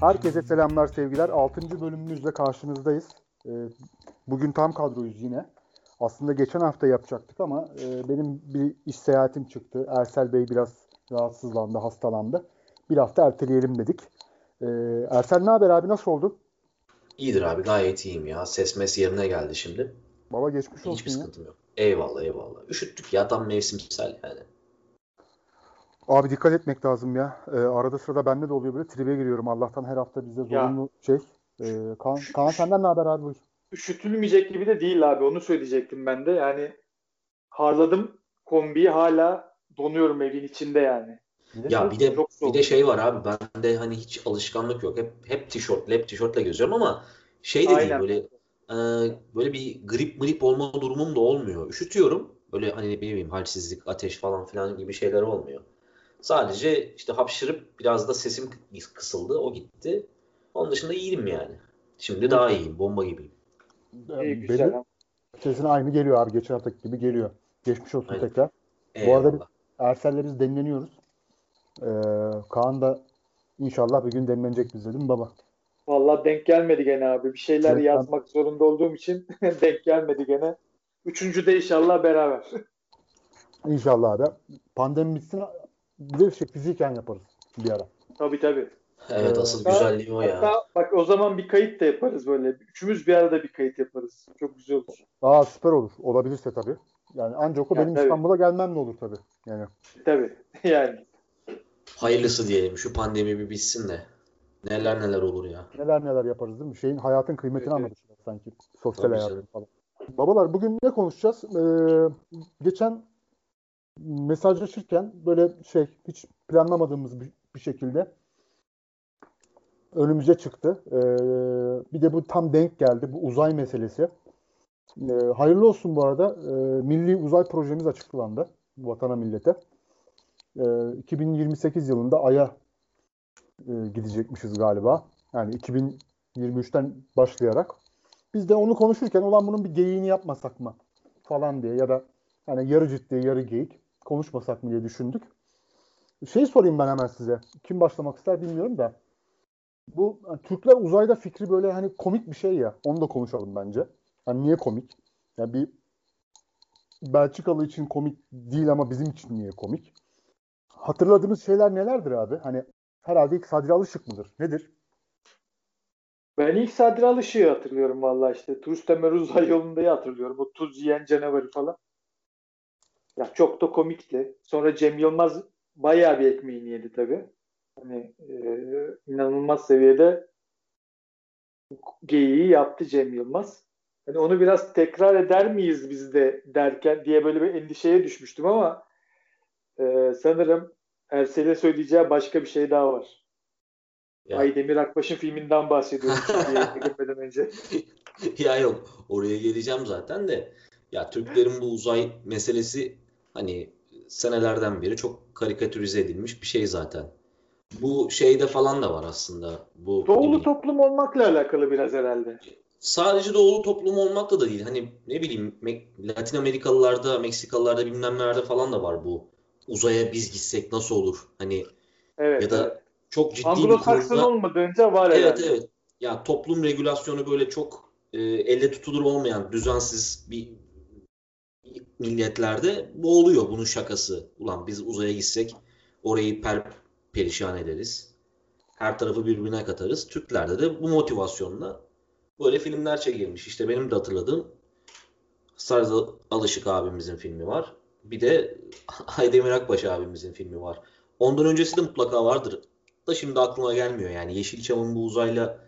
Herkese selamlar sevgiler. 6. bölümümüzle karşınızdayız. Ee, bugün tam kadroyuz yine. Aslında geçen hafta yapacaktık ama e, benim bir iş seyahatim çıktı. Ersel Bey biraz rahatsızlandı, hastalandı. Bir hafta erteleyelim dedik. Ee, Ersel ne haber abi nasıl oldu? İyidir abi gayet iyiyim ya. Ses mes yerine geldi şimdi. Baba geçmiş olsun Hiçbir ya. sıkıntım yok. Eyvallah eyvallah. Üşüttük ya tam mevsimsel yani. Abi dikkat etmek lazım ya. Ee, arada sırada bende de oluyor böyle tribe giriyorum. Allah'tan her hafta bizde zorunlu şey. Ee, Kaan, Kaan senden ne haber abi? Buyur. üşütülmeyecek gibi de değil abi. Onu söyleyecektim ben de. Yani harladım kombiyi hala donuyorum evin içinde yani. Ya bir de bir de şey var abi bende hani hiç alışkanlık yok. Hep hep tişörtle hep tişörtle geziyorum ama şey de değil böyle e, böyle bir grip mrip olma durumum da olmuyor. Üşütüyorum. Böyle hani ne bileyim halsizlik, ateş falan filan gibi şeyler olmuyor. Sadece işte hapşırıp biraz da sesim kısıldı. O gitti. Onun dışında iyiyim yani. Şimdi daha iyiyim. Bomba gibiyim. İyi güzel. Benim sesin aynı geliyor abi. Geçen haftaki gibi geliyor. Geçmiş olsun Aynen. tekrar. Bu arada Eyvallah. Ersel'le biz demleniyoruz. Ee, Kaan da inşallah bir gün demlenecek bizde değil mi baba? Vallahi denk gelmedi gene abi. Bir şeyler Evet, yazmak zorunda olduğum için denk gelmedi gene. Üçüncü de inşallah beraber. İnşallah abi. Pandemi bitsin bir de şey, fiziken yaparız bir ara. tabii tabii. Evet Ee, asıl hatta- güzelliği o ya. Hatta bak o zaman bir kayıt da yaparız böyle. Üçümüz bir arada bir kayıt yaparız. Çok güzel olur. Aa süper olur. Olabilirse tabii. Yani ancak o benim tabii. İstanbul'a gelmemle olur tabii. Yani Tabii. Yani. Hayırlısı diyelim. Şu pandemi bir bitsin de. Neler neler olur ya. neler neler yaparız değil mi? Şeyin hayatın kıymetini Evet, anladık sanki. Sosyal hayatın falan. Babalar bugün ne konuşacağız? Ee, geçen mesajlaşırken böyle şey hiç planlamadığımız bir, bir şekilde önümüze çıktı. Ee, bir de bu tam denk geldi. Bu uzay meselesi. Ee, hayırlı olsun bu arada. Ee, milli uzay projemiz açıklandı. Vatana millete. Ee, 2028 yılında Ay'a e, gidecekmişiz galiba. Yani 2023'ten başlayarak. Biz de onu konuşurken olan bunun bir geyiğini yapmasak mı falan diye ya da hani yarı ciddi yarı geyik konuşmasak mı diye düşündük. Şey sorayım ben hemen size. Kim başlamak ister bilmiyorum da. Bu yani Türkler uzayda fikri böyle hani komik bir şey ya. Onu da konuşalım bence. Hani niye komik? Yani bir Belçikalı için komik değil ama bizim için niye komik? Hatırladığınız şeyler nelerdir abi? Hani herhalde ilk Sadri Alışık mıdır? Nedir? Ben ilk Sadri Alışık'ı hatırlıyorum vallahi işte. Turist Ömer Uzay yolundayı hatırlıyorum. O tuz yiyen canavarı falan. Ya çok da komikti. Sonra Cem Yılmaz bayağı bir ekmeğini yedi tabii. Hani e, inanılmaz seviyede geyiği yaptı Cem Yılmaz. Hani onu biraz tekrar eder miyiz biz de derken diye böyle bir endişeye düşmüştüm ama e, sanırım Ersel'e söyleyeceği başka bir şey daha var. Ya. Aydemir Akbaş'ın filminden bahsediyorum girmeden önce. Ya yok oraya geleceğim zaten de ya Türklerin bu uzay meselesi hani senelerden beri çok karikatürize edilmiş bir şey zaten. Bu şeyde falan da var aslında. Bu Doğulu toplum olmakla alakalı biraz herhalde. sadece doğulu toplum olmakla da değil. Hani ne bileyim Latin Amerikalılarda, Meksikalılarda bilmem nerede falan da var bu. Uzaya biz gitsek nasıl olur? Hani Evet. ya da evet. çok ciddi bir Anglo-Sakson konuda olmadığınca var Evet herhalde. evet. Ya toplum regülasyonu böyle çok e, elle tutulur olmayan düzensiz bir milletlerde bu oluyor bunun şakası. Ulan biz uzaya gitsek orayı per perişan ederiz. Her tarafı birbirine katarız. Türklerde de bu motivasyonla böyle filmler çekilmiş. İşte benim de hatırladığım Sarı Alışık abimizin filmi var. Bir de Aydemir Akbaş abimizin filmi var. Ondan öncesi de mutlaka vardır. Da şimdi aklıma gelmiyor yani. Yeşilçam'ın bu uzayla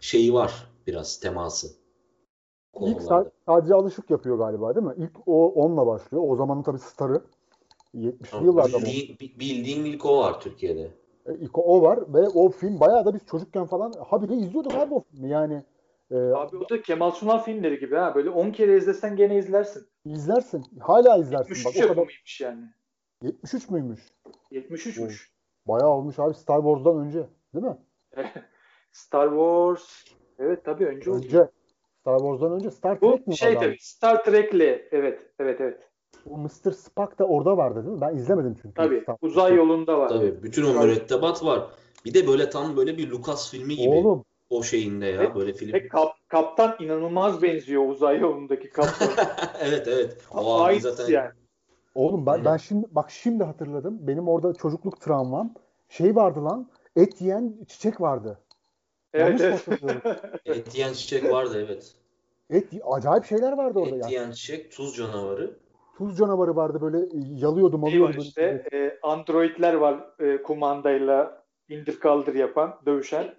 şeyi var biraz teması. İlk Konularda. Sa- Sadri Alışık yapıyor galiba değil mi? İlk o onunla başlıyor. O zamanın tabii starı. 70'li yıllarda. Bildiğin, bi- bildiğin ilk o var Türkiye'de. E, ilk o var ve o film bayağı da biz çocukken falan habire izliyorduk abi o filmi. Yani e, Abi o da Kemal Sunal filmleri gibi ha. Böyle 10 kere izlesen gene izlersin. izlersin. Hala izlersin. 73 Bak o kadar. yapımıymış yani. 73 müymüş? 73'müş. Bayağı olmuş abi Star Wars'dan önce. Değil mi? Star Wars. Evet tabii önce o. Önce. Star Wars'dan önce Star Bu Trek mi şey vardı abi? tabii Star Trek'le evet evet evet. O Mr. Spock da orada vardı değil mi? Ben izlemedim çünkü. Tabii Star uzay yolunda var. Tabii bütün o mürettebat var. Bir de böyle tam böyle bir Lucas filmi gibi Oğlum o şeyinde ya Ve- böyle film. Ve kap, kaptan inanılmaz benziyor uzay yolundaki kaptan. evet evet. O abi Aynısı zaten yani. Oğlum ben, ben şimdi bak şimdi hatırladım. Benim orada çocukluk travmam. Şey vardı lan. Et yiyen çiçek vardı. Evet, Yanlış evet. et yiyen çiçek vardı evet. Et acayip şeyler vardı orada Et ya. yiyen çiçek, tuz canavarı. Tuz canavarı vardı böyle e, yalıyordum Şey alıyordum. var böyle. işte e, androidler var e, kumandayla indir kaldır yapan, dövüşen.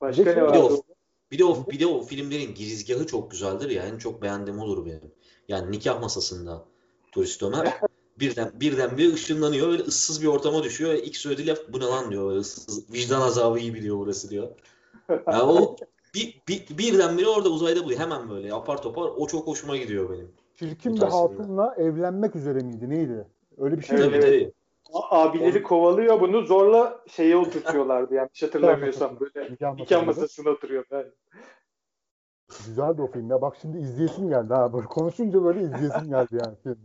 Başka de ne şey- var? o, bir de o, bir de o filmlerin girizgahı çok güzeldir ya. En çok beğendiğim olur benim. Yani nikah masasında turist Ömer birden birden bir ışınlanıyor böyle ıssız bir ortama düşüyor. İlk söylediği laf bu ne lan diyor. Böyle ıssız, vicdan azabı gibi diyor burası diyor. Ya o bir, bir, birdenbire orada uzayda buluyor. Hemen böyle apar topar. O çok hoşuma gidiyor benim. Çirkin bir hatunla evlenmek üzere miydi? Neydi? Öyle bir şey Evet, Tabii mi? evet. Abileri kovalıyor bunu zorla şeye oturtuyorlardı yanlış hatırlamıyorsam böyle Nikah masasına oturuyor. Evet. Güzeldi o film ya. Bak şimdi izleyesim geldi ha. Böyle konuşunca böyle izleyesim geldi yani.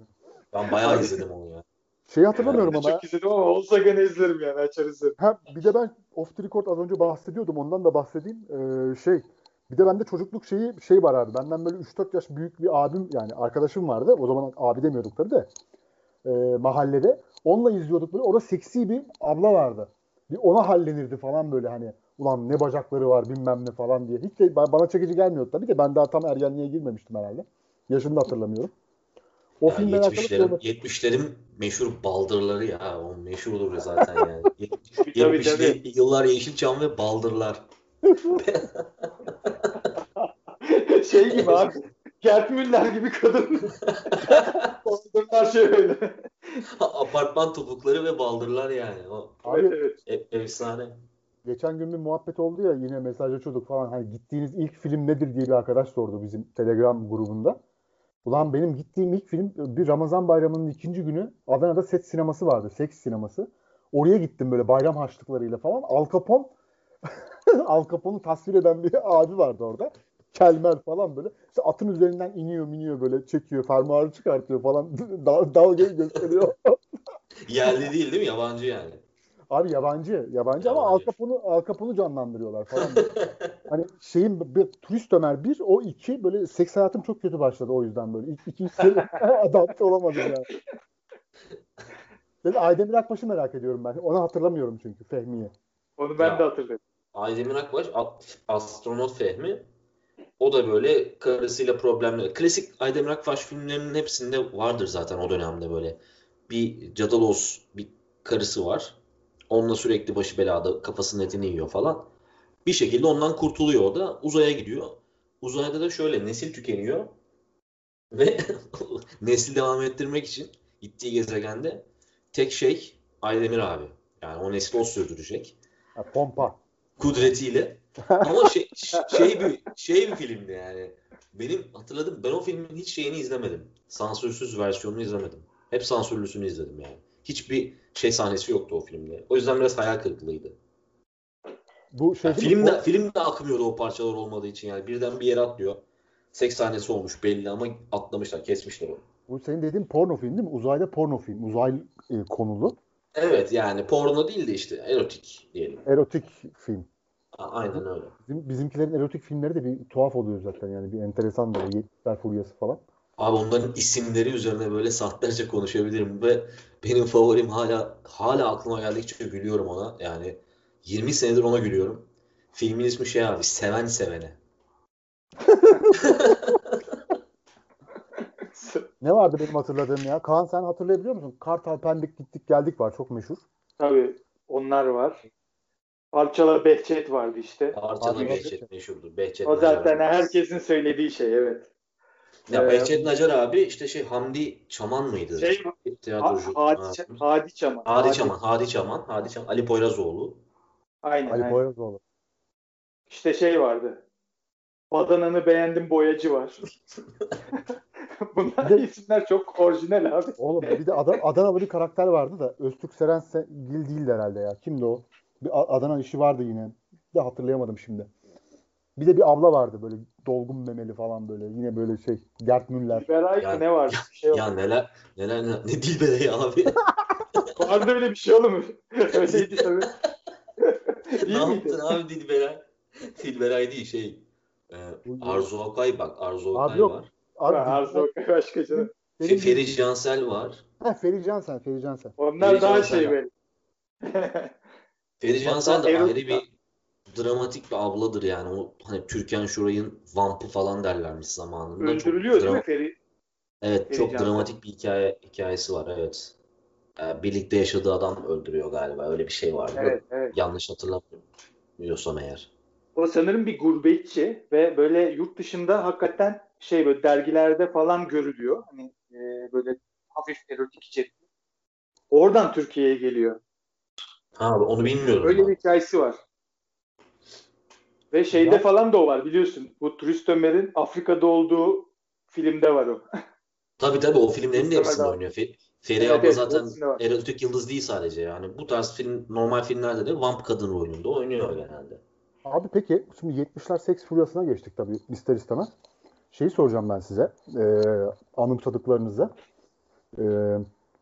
Ben bayağı izledim onu ya. Şeyi hatırlamıyorum Ben ama. çok izledim ama olsa gene izlerim yani açar izlerim. Ha, bir de ben off the record az önce bahsediyordum. Ondan da bahsedeyim. Ee, şey bir de bende çocukluk şeyi şey var abi. Benden böyle 3-4 yaş büyük bir abim yani arkadaşım vardı. O zaman abi demiyorduk tabii de. Ee, mahallede. Onunla izliyorduk böyle. Orada seksi bir abla vardı. Bir ona hallenirdi falan böyle hani. Ulan ne bacakları var bilmem ne falan diye. Hiç de ba- bana çekici gelmiyordu tabii de. Ben daha tam ergenliğe girmemiştim herhalde. Yaşını da hatırlamıyorum. O Ya alakalı 70'lerin, sonra- 70'lerin meşhur baldırları ya. O meşhurdur zaten yani. Tabii tabii. 70'li yıllar Yeşilçam ve baldırlar. şey gibi abi. Gert Müller gibi kadın. Baldırlar şey öyle. Apartman topukları ve baldırlar yani. O Abi evet e- efsane. Geçen gün bir muhabbet oldu ya yine mesajlaşıyorduk falan. Hani gittiğiniz ilk film nedir diye bir arkadaş sordu bizim Telegram grubunda. Ulan benim gittiğim ilk film bir Ramazan bayramının ikinci günü Adana'da set sineması vardı. Seks sineması. Oraya gittim böyle bayram harçlıklarıyla falan. Al Capone Al Capone'u tasvir eden bir abi vardı orada. Kelmer falan böyle. İşte atın üzerinden iniyor iniyor böyle çekiyor. Fermuarı çıkartıyor falan. Dal dalga gösteriyor. Yerli değil değil mi? Yabancı yani. Abi yabancı, yabancı ama Al. Capone'u Al Capone'u canlandırıyorlar falan. hani şeyin bir turist Ömer bir, o iki böyle seks hayatım çok kötü başladı o yüzden böyle. İlk iki adapte olamadım yani. Ben Aydemir Akbaş'ı merak ediyorum ben. Onu hatırlamıyorum çünkü Fehmi'yi. Onu ben Ya. de hatırladım. Aydemir Akbaş a- astronot Fehmi. O da böyle karısıyla problemli. Klasik Aydemir Akbaş filmlerinin hepsinde vardır zaten o dönemde böyle. Bir cadalos bir karısı var. Onunla sürekli başı belada kafasının etini yiyor falan. Bir şekilde ondan kurtuluyor o da. Uzaya gidiyor. Uzayda da şöyle nesil tükeniyor. Ve nesli devam ettirmek için gittiği gezegende tek şey Aydemir abi. Yani o nesli o sürdürecek Ha, pompa. kudretiyle. Ama şey, şey bir şey bir filmdi yani. Benim hatırladım ben o filmin hiç şeyini izlemedim. Sansürsüz versiyonunu izlemedim. Hep sansürlüsünü izledim yani. Hiçbir şey sahnesi yoktu o filmde. O yüzden biraz hayal kırıklığıydı. Bu şey Yani mi? filmde O- filmde akmıyordu o parçalar olmadığı için yani birden bir yere atlıyor. Seks sahnesi olmuş belli ama atlamışlar, kesmişler onu. Bu senin dediğin porno film değil mi? Uzayda porno film. Uzay e, konulu. Evet yani porno değil de işte erotik diyelim. Erotik film. A- Aynen öyle. Bizim, bizimkilerin erotik filmleri de bir tuhaf oluyor zaten yani. Bir enteresan böyle 70'ler furyası falan. Abi onların isimleri üzerine böyle saatlerce konuşabilirim ve benim favorim hala hala aklıma geldikçe gülüyorum ona. Yani 20 senedir ona gülüyorum. Filmin ismi şey abi Seven Sevene. Ne vardı benim hatırladığım ya? Kaan sen hatırlayabiliyor musun? Kartal Pendik gittik geldik var çok meşhur. Tabii onlar var. Parçalar Behçet vardı işte. Parçalı Abi, Behçet meşhurdur. Behçet O zaten herkesin söylediği şey evet. Ya Ee, Behçet Nacar abi işte şey Hamdi Çaman mıydı? Şey Ha- Tiyatrocu. Hadi, Ha. Hadi Çaman. Hadi Çaman, Hadi Çaman, Hadi Çaman, Ali Poyrazoğlu. Aynen. Ali aynen. Poyrazoğlu. İşte şey vardı. Badananı beğendim boyacı var. Bunlar Bir de- isimler çok orijinal abi. Oğlum bir de Adana, Adanalı bir karakter vardı da Öztürk Seren Gil değildi herhalde ya. Kimdi o? Bir Adana işi vardı yine. De hatırlayamadım şimdi. Bir de bir abla vardı böyle dolgun memeli falan böyle. Yine böyle şey Gert Müller. Beray Ya- ne vardı? Bir şey Ya vardı. neler neler neler ne dilbere ya abi. Vardı öyle bir şey oğlum. Öyleydi tabii. ne yaptın abi Dilberay? Dilberay değil şey. E, Arzu Okay bak. Arzu Okay Abi yok. var. Abi, Arzu Okay başka canım. benim- Feri Cansel var. Ha, Feri Cansen, Feri Cansen. Onlar Feri daha Cansel şey var. böyle. Feri Cansel de ayrı bir dramatik bir abladır yani. O hani Türkan Şoray'ın vampı falan derlermiş zamanında. Çok Öldürülüyor değil dram- mi Feri? Evet Feri çok Cansel? dramatik bir hikaye hikayesi var evet. Ee, birlikte yaşadığı adam öldürüyor galiba. Öyle bir şey vardı. Evet, evet. Yanlış hatırlamıyorsam eğer. O sanırım bir gurbetçi ve böyle yurt dışında hakikaten şey böyle dergilerde falan görülüyor. Hani e, böyle hafif erotik içerikli. Oradan Türkiye'ye geliyor. Ha onu bilmiyorum Öyle ben. bir hikayesi var. Ve şeyde Ya- falan da o var biliyorsun. Bu Turist Ömer'in Afrika'da olduğu filmde var o. Tabii tabii o filmlerin de hepsinde oynuyor. Fe- Feri Evet, abla evet, zaten var. erotik yıldız değil sadece yani. Bu tarz film normal filmlerde de vamp kadın rolünde oynuyor genelde. Abi peki şimdi 70'ler seks furyasına geçtik tabii ister istemez. Şeyi soracağım ben size. E, anımsadıklarınızı. E,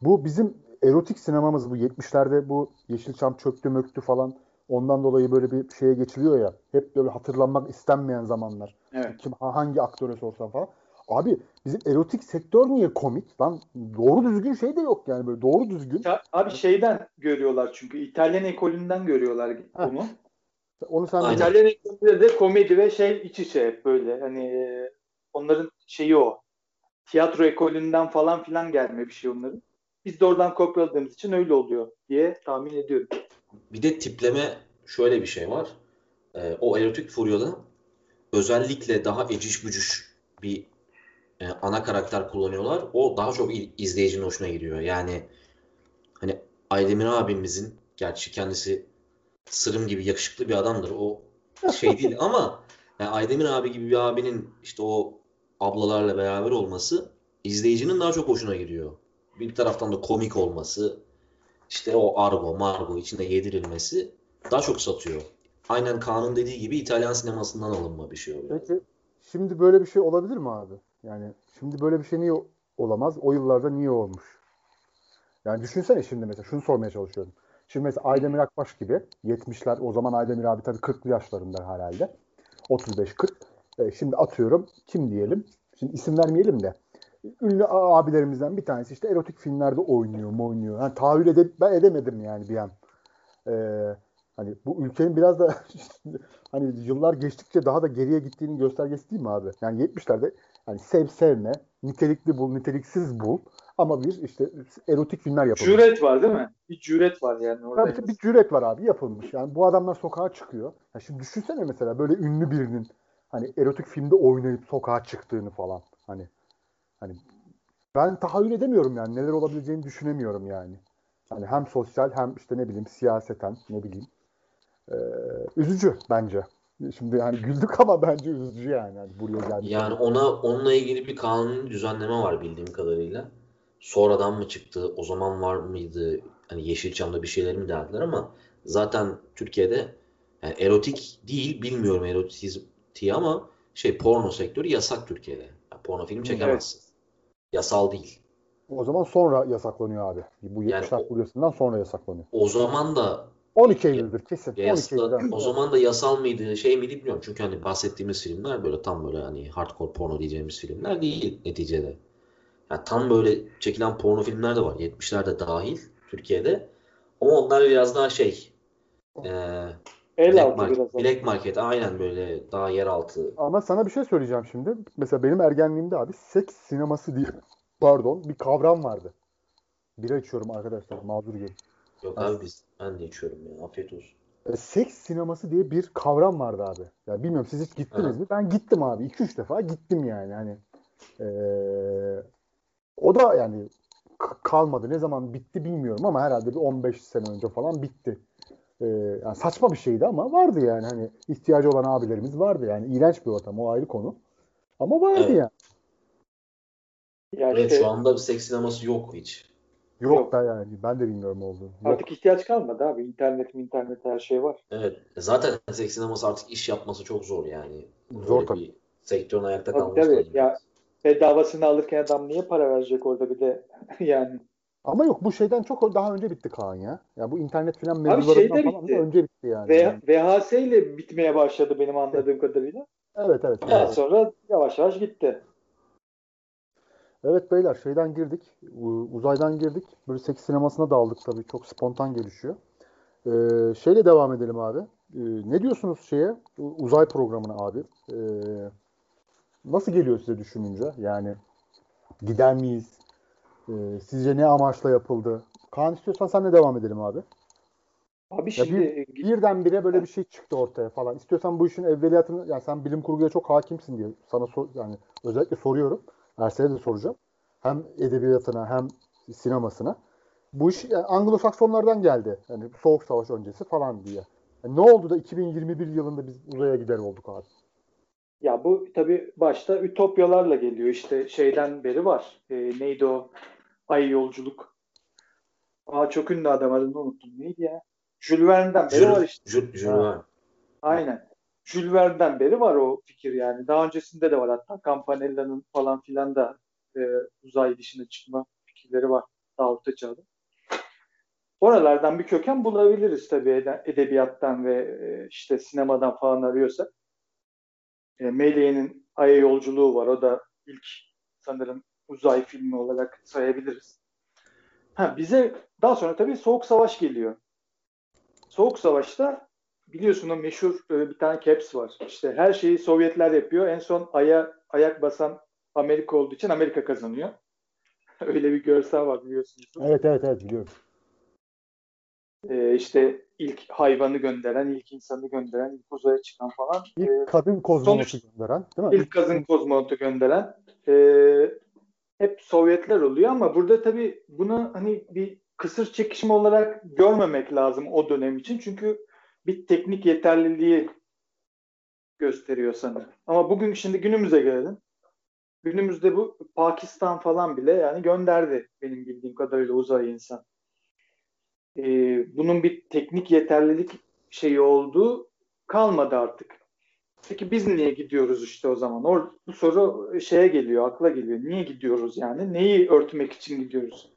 bu bizim erotik sinemamız bu 70'lerde bu Yeşilçam çöktü möktü falan ondan dolayı böyle bir şeye geçiliyor ya. Hep böyle hatırlanmak istenmeyen zamanlar. Evet. Kim hangi aktöre sorsan falan. Abi bizim erotik sektör niye komik? Lan doğru düzgün şey de yok yani böyle doğru düzgün. Ya, Abi şeyden görüyorlar çünkü İtalyan ekolünden görüyorlar Heh. bunu. Onu sen Aynen. İtalyan ekolünde de komedi ve şey iç içe hep böyle. Hani e, onların şeyi o. Tiyatro ekolünden falan filan gelme bir şey onların. Biz de oradan kopyaladığımız için öyle oluyor diye tahmin ediyorum. Bir de tipleme şöyle bir şey var. Ee, o erotik furyoda özellikle daha eciş bücüş bir e, ana karakter kullanıyorlar. O daha çok izleyicinin hoşuna gidiyor. Yani hani Aydemir abimizin gerçi kendisi sırım gibi yakışıklı bir adamdır. O şey değil ama yani Aydemir abi gibi bir abinin işte o ablalarla beraber olması izleyicinin daha çok hoşuna gidiyor. Bir taraftan da komik olması, işte o argo, margo içinde yedirilmesi daha çok satıyor. Aynen Kaan'ın dediği gibi İtalyan sinemasından alınma bir şey oluyor. Peki şimdi böyle bir şey olabilir mi abi? Yani şimdi böyle bir şey niye olamaz? O yıllarda niye olmuş? Yani düşünsene şimdi mesela şunu sormaya çalışıyorum. Şimdi mesela Aydemir Akbaş gibi 70'ler o zaman Aydemir abi tabii 40'lı yaşlarında herhalde. 35-40. E, şimdi atıyorum kim diyelim? Şimdi isim vermeyelim de. Ünlü abilerimizden bir tanesi işte erotik filmlerde oynuyor mu oynuyor. Yani tahayyül ede ben edemedim yani bir an. Ee, hani bu ülkenin biraz da hani yıllar geçtikçe daha da geriye gittiğinin göstergesi değil mi abi? Yani 70'lerde hani sev sevme, nitelikli bul, niteliksiz bul ama bir işte erotik filmler yapılmış. Cüret var değil mi? Bir cüret var yani orada. Tabii bir cüret var abi yapılmış. Yani bu adamlar sokağa çıkıyor. Ya şimdi düşünsene mesela böyle ünlü birinin hani erotik filmde oynayıp sokağa çıktığını falan. Hani hani ben tahayyül edemiyorum yani neler olabileceğini düşünemiyorum yani. Hani hem sosyal hem işte ne bileyim siyaseten ne bileyim. Ee, üzücü bence. Şimdi hani güldük ama bence üzücü yani. Hani buraya gelmiş. Yani ona onunla ilgili bir kanuni düzenleme var bildiğim kadarıyla. Sonradan mı çıktı? O zaman var mıydı? Hani Yeşilçam'da bir şeyler mi derdiler ama zaten Türkiye'de yani erotik değil bilmiyorum erotizmi ama şey porno sektörü yasak Türkiye'de. Yani porno film çekemezsin. Yasal değil. O zaman sonra yasaklanıyor abi. Bu Yani 70'ler o- furyasından sonra yasaklanıyor. O zaman da 12 Eylül'dür kesin. Ya 12 yasa- Eylül'den o zaman da yasal mıydı şey miydi bilmiyorum. Çünkü hani bahsettiğimiz filmler böyle tam böyle hani hardcore porno diyeceğimiz filmler değil neticede. Yani tam böyle çekilen porno filmler de var. 70'lerde dahil Türkiye'de. Ama onlar biraz daha şey eee El Black altı Market, biraz. Black Market aynen böyle daha yeraltı. Ama sana bir şey söyleyeceğim şimdi. Mesela benim ergenliğimde abi seks sineması diye pardon bir kavram vardı. Bira içiyorum arkadaşlar mazur görün. Yok abi biz ben de içiyorum ya afiyet olsun. E, seks sineması diye bir kavram vardı abi. Ya bilmiyorum siz hiç gittiniz Evet. mi? Ben gittim abi. 2-3 defa gittim yani. Hani e, o da yani kalmadı. Ne zaman bitti bilmiyorum ama herhalde bir 15 sene önce falan bitti. E, yani saçma bir şeydi ama vardı yani hani ihtiyacı olan abilerimiz vardı yani. iğrenç bir ortam o ayrı konu. Ama vardı Evet. yani. Ya Evet işte şu anda bir seks sineması yok hiç. Yok, Yok. da yani ben de bilmiyorum. Yok. artık ihtiyaç kalmadı abi. İnternet, internet her şey var. Evet zaten seks sineması artık iş yapması çok zor yani. Zor Böyle tabii. bir sektörün ayakta Tabii, kalması tabii. lazım. Ya bedavasını alırken adam niye para verecek orada bir de yani Ama yok bu şeyden çok daha önce bitti Kaan ya. Ya bu internet falan Abi mevzularından falan bitti. önce bitti yani. V- VHS ile bitmeye başladı benim anladığım kadarıyla. Evet evet. Daha Evet. sonra yavaş yavaş gitti. Evet beyler şeyden girdik. Uzaydan girdik. Böyle seks sinemasına daldık tabii. Çok spontan gelişiyor. Ee, şeyle devam edelim abi. Ee, ne diyorsunuz şeye? Uzay programına abi. Ee, nasıl geliyor size düşününce? Yani gider miyiz? Ee, sizce ne amaçla yapıldı? Kaan istiyorsan senle devam edelim abi. Abi Ya şimdi bir, birdenbire böyle bir şey çıktı ortaya falan. İstiyorsan bu işin evveliyatını, yani sen bilim kurguya çok hakimsin diye sana sor, yani özellikle soruyorum. Ersel'e de soracağım. Hem edebiyatına hem sinemasına. Bu iş yani Anglo-Saksonlardan geldi. Yani Soğuk Savaş öncesi falan diye. Yani ne oldu da 2021 yılında biz uzaya gider olduk abi? ya bu tabii başta ütopyalarla geliyor. İşte şeyden beri var. E, neydi o? Ay yolculuk. Aa çok ünlü adam adını unuttum. Neydi ya? Jules Verne'den beri var Jules, işte. Jules, Jules. Verne. Aynen. Jules Verne'den beri var o fikir yani. Daha öncesinde de var hatta. Campanella'nın falan filan da e, uzay dışına çıkma fikirleri var. Daha orta çağda. Oralardan bir köken bulabiliriz tabii ede- edebiyattan ve e, işte sinemadan falan arıyorsak. E, Méliès'in Ay'a yolculuğu var. O da ilk sanırım uzay filmi olarak sayabiliriz. Ha, bize daha sonra tabii Soğuk Savaş geliyor. Soğuk Savaş'ta biliyorsun o meşhur bir tane caps var. İşte her şeyi Sovyetler yapıyor. En son Ay'a ayak basan Amerika olduğu için Amerika kazanıyor. Öyle bir görsel var biliyorsunuz. Evet evet evet biliyorum. E, işte ilk hayvanı gönderen, ilk insanı gönderen, ilk uzaya çıkan falan. İlk kadın kozmonotu sonuç- gönderen değil mi? İlk kadın kozmonotu gönderen e, hep Sovyetler oluyor ama burada tabii bunu hani bir kısır çekişme olarak görmemek lazım o dönem için. Çünkü bir teknik yeterliliği gösteriyor sanırım. Ama bugün şimdi günümüze gelelim. Günümüzde bu Pakistan falan bile yani gönderdi benim bildiğim kadarıyla uzay insan. E, bunun bir teknik yeterlilik şeyi olduğu kalmadı artık. Peki biz niye gidiyoruz işte o zaman? Or bu soru şeye geliyor, akla geliyor. Niye gidiyoruz yani? Neyi örtmek için gidiyoruz?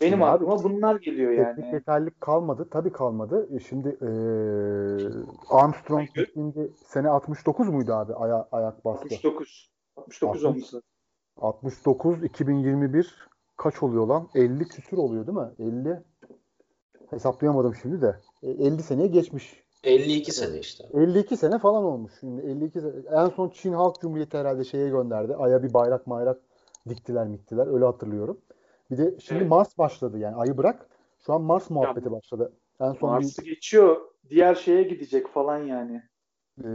Benim Şimdi abi, aklıma bunlar geliyor yani. yeterlilik kalmadı. Tabii kalmadı. E Şimdi eee Armstrong gittiğinde sene 69 muydu abi aya, ayak bastı? 69. 69 Altmış. olması. lazım. 69 2021 kaç oluyor lan? 50 küsür oluyor değil mi? 50 hesaplayamadım şimdi de. E, 50 seneye geçmiş. 52 sene işte. 52 sene falan olmuş. Şimdi 52 sene. En son Çin Halk Cumhuriyeti herhalde şeye gönderdi. Ay'a bir bayrak mayrak diktiler miktiler. Öyle hatırlıyorum. Bir de şimdi Evet. Mars başladı yani. Ay'ı bırak. Şu an Mars muhabbeti başladı. En son Mars'ı bir geçiyor. Diğer şeye gidecek falan yani. e,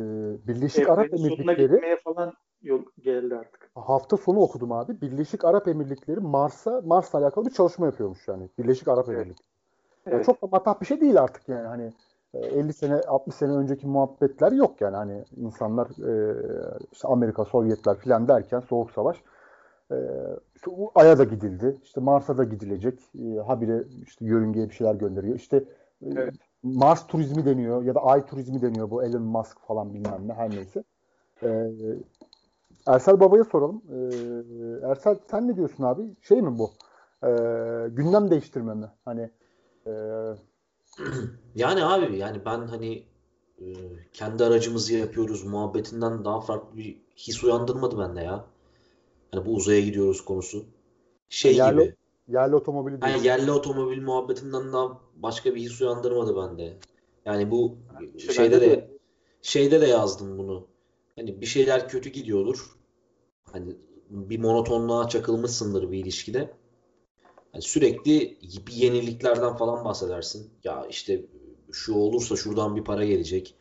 Birleşik Arap Evrenin sonuna Emirlikleri gitmeye falan yol geldi artık. hafta sonu okudum abi. Birleşik Arap Emirlikleri Mars'a Mars'la alakalı bir çalışma yapıyormuş yani. Birleşik Arap Evet. Emirlikleri. Yani Evet. çok da matah bir şey değil artık yani hani 50 sene 60 sene önceki muhabbetler yok yani hani insanlar e, işte Amerika, Sovyetler filan derken Soğuk Savaş e, işte Ay'a da gidildi. işte Mars'a da gidilecek. E, habire işte yörüngeye bir şeyler gönderiyor. İşte e, Evet. Mars turizmi deniyor ya da Ay turizmi deniyor bu Elon Musk falan bilmem ne her neyse. E, Ersel Baba'ya soralım. E, Ersel sen ne diyorsun abi? Şey mi bu? E, gündem değiştirme mi? Hani e, Yani abi yani ben hani e, kendi aracımızı yapıyoruz muhabbetinden daha farklı bir his uyandırmadı bende ya. Hani bu uzaya gidiyoruz konusu. Şey Yerli- gibi. Yerli otomobili Hani diyorsun. yerli otomobil muhabbetinden daha başka bir his uyandırmadı bende. Yani bu İşte şeyde bende de şeyde de yazdım bunu. Hani bir şeyler kötü gidiyordur. Hani bir monotonluğa çakılmışsındır bir ilişkide. Hani sürekli bir yeniliklerden falan bahsedersin. Ya işte şu olursa şuradan bir para gelecek.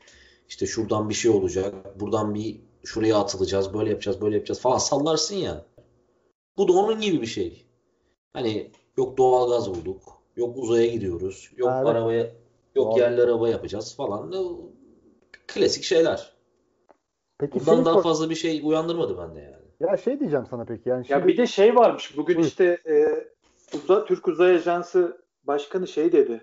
İşte şuradan bir şey olacak. Buradan bir şuraya atılacağız. Böyle yapacağız, böyle yapacağız falan sallarsın ya. Bu da onun gibi bir şey. Hani yok doğalgaz bulduk. Yok uzaya gidiyoruz. Yok Evet. arabaya yok Doğru. yerli araba yapacağız falan. Klasik şeyler. Peki Bundan şey daha fazla bir şey uyandırmadı bende yani. ya şey diyeceğim sana peki yani Ya şimdi bir de şey varmış. Bugün Buyur. işte e, Uza, Türk Uzay Ajansı Başkanı şey dedi.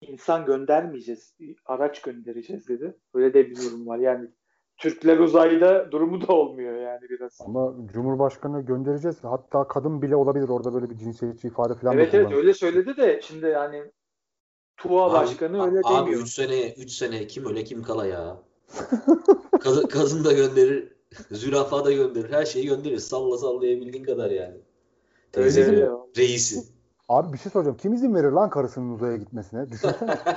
İnsan göndermeyeceğiz. Araç göndereceğiz dedi. Böyle de bir durum var. Yani Türkler uzayda durumu da olmuyor yani biraz. Ama Cumhurbaşkanı göndereceğiz. Hatta kadın bile olabilir orada böyle bir cinsiyetçi ifade falan. Evet evet öyle söyledi de şimdi yani TUA Abi- başkanı öyle abi demiyor. 3 sene 3 sene kim öle kim kala ya. Kadın, kadın da gönderir, zürafa da gönderir, her şeyi gönderir. Salla sallayabildiğin kadar yani. Teyzenin öyle. reisi. Abi bir şey soracağım. Kim izin verir lan karısının uzaya gitmesine? Düşünsene.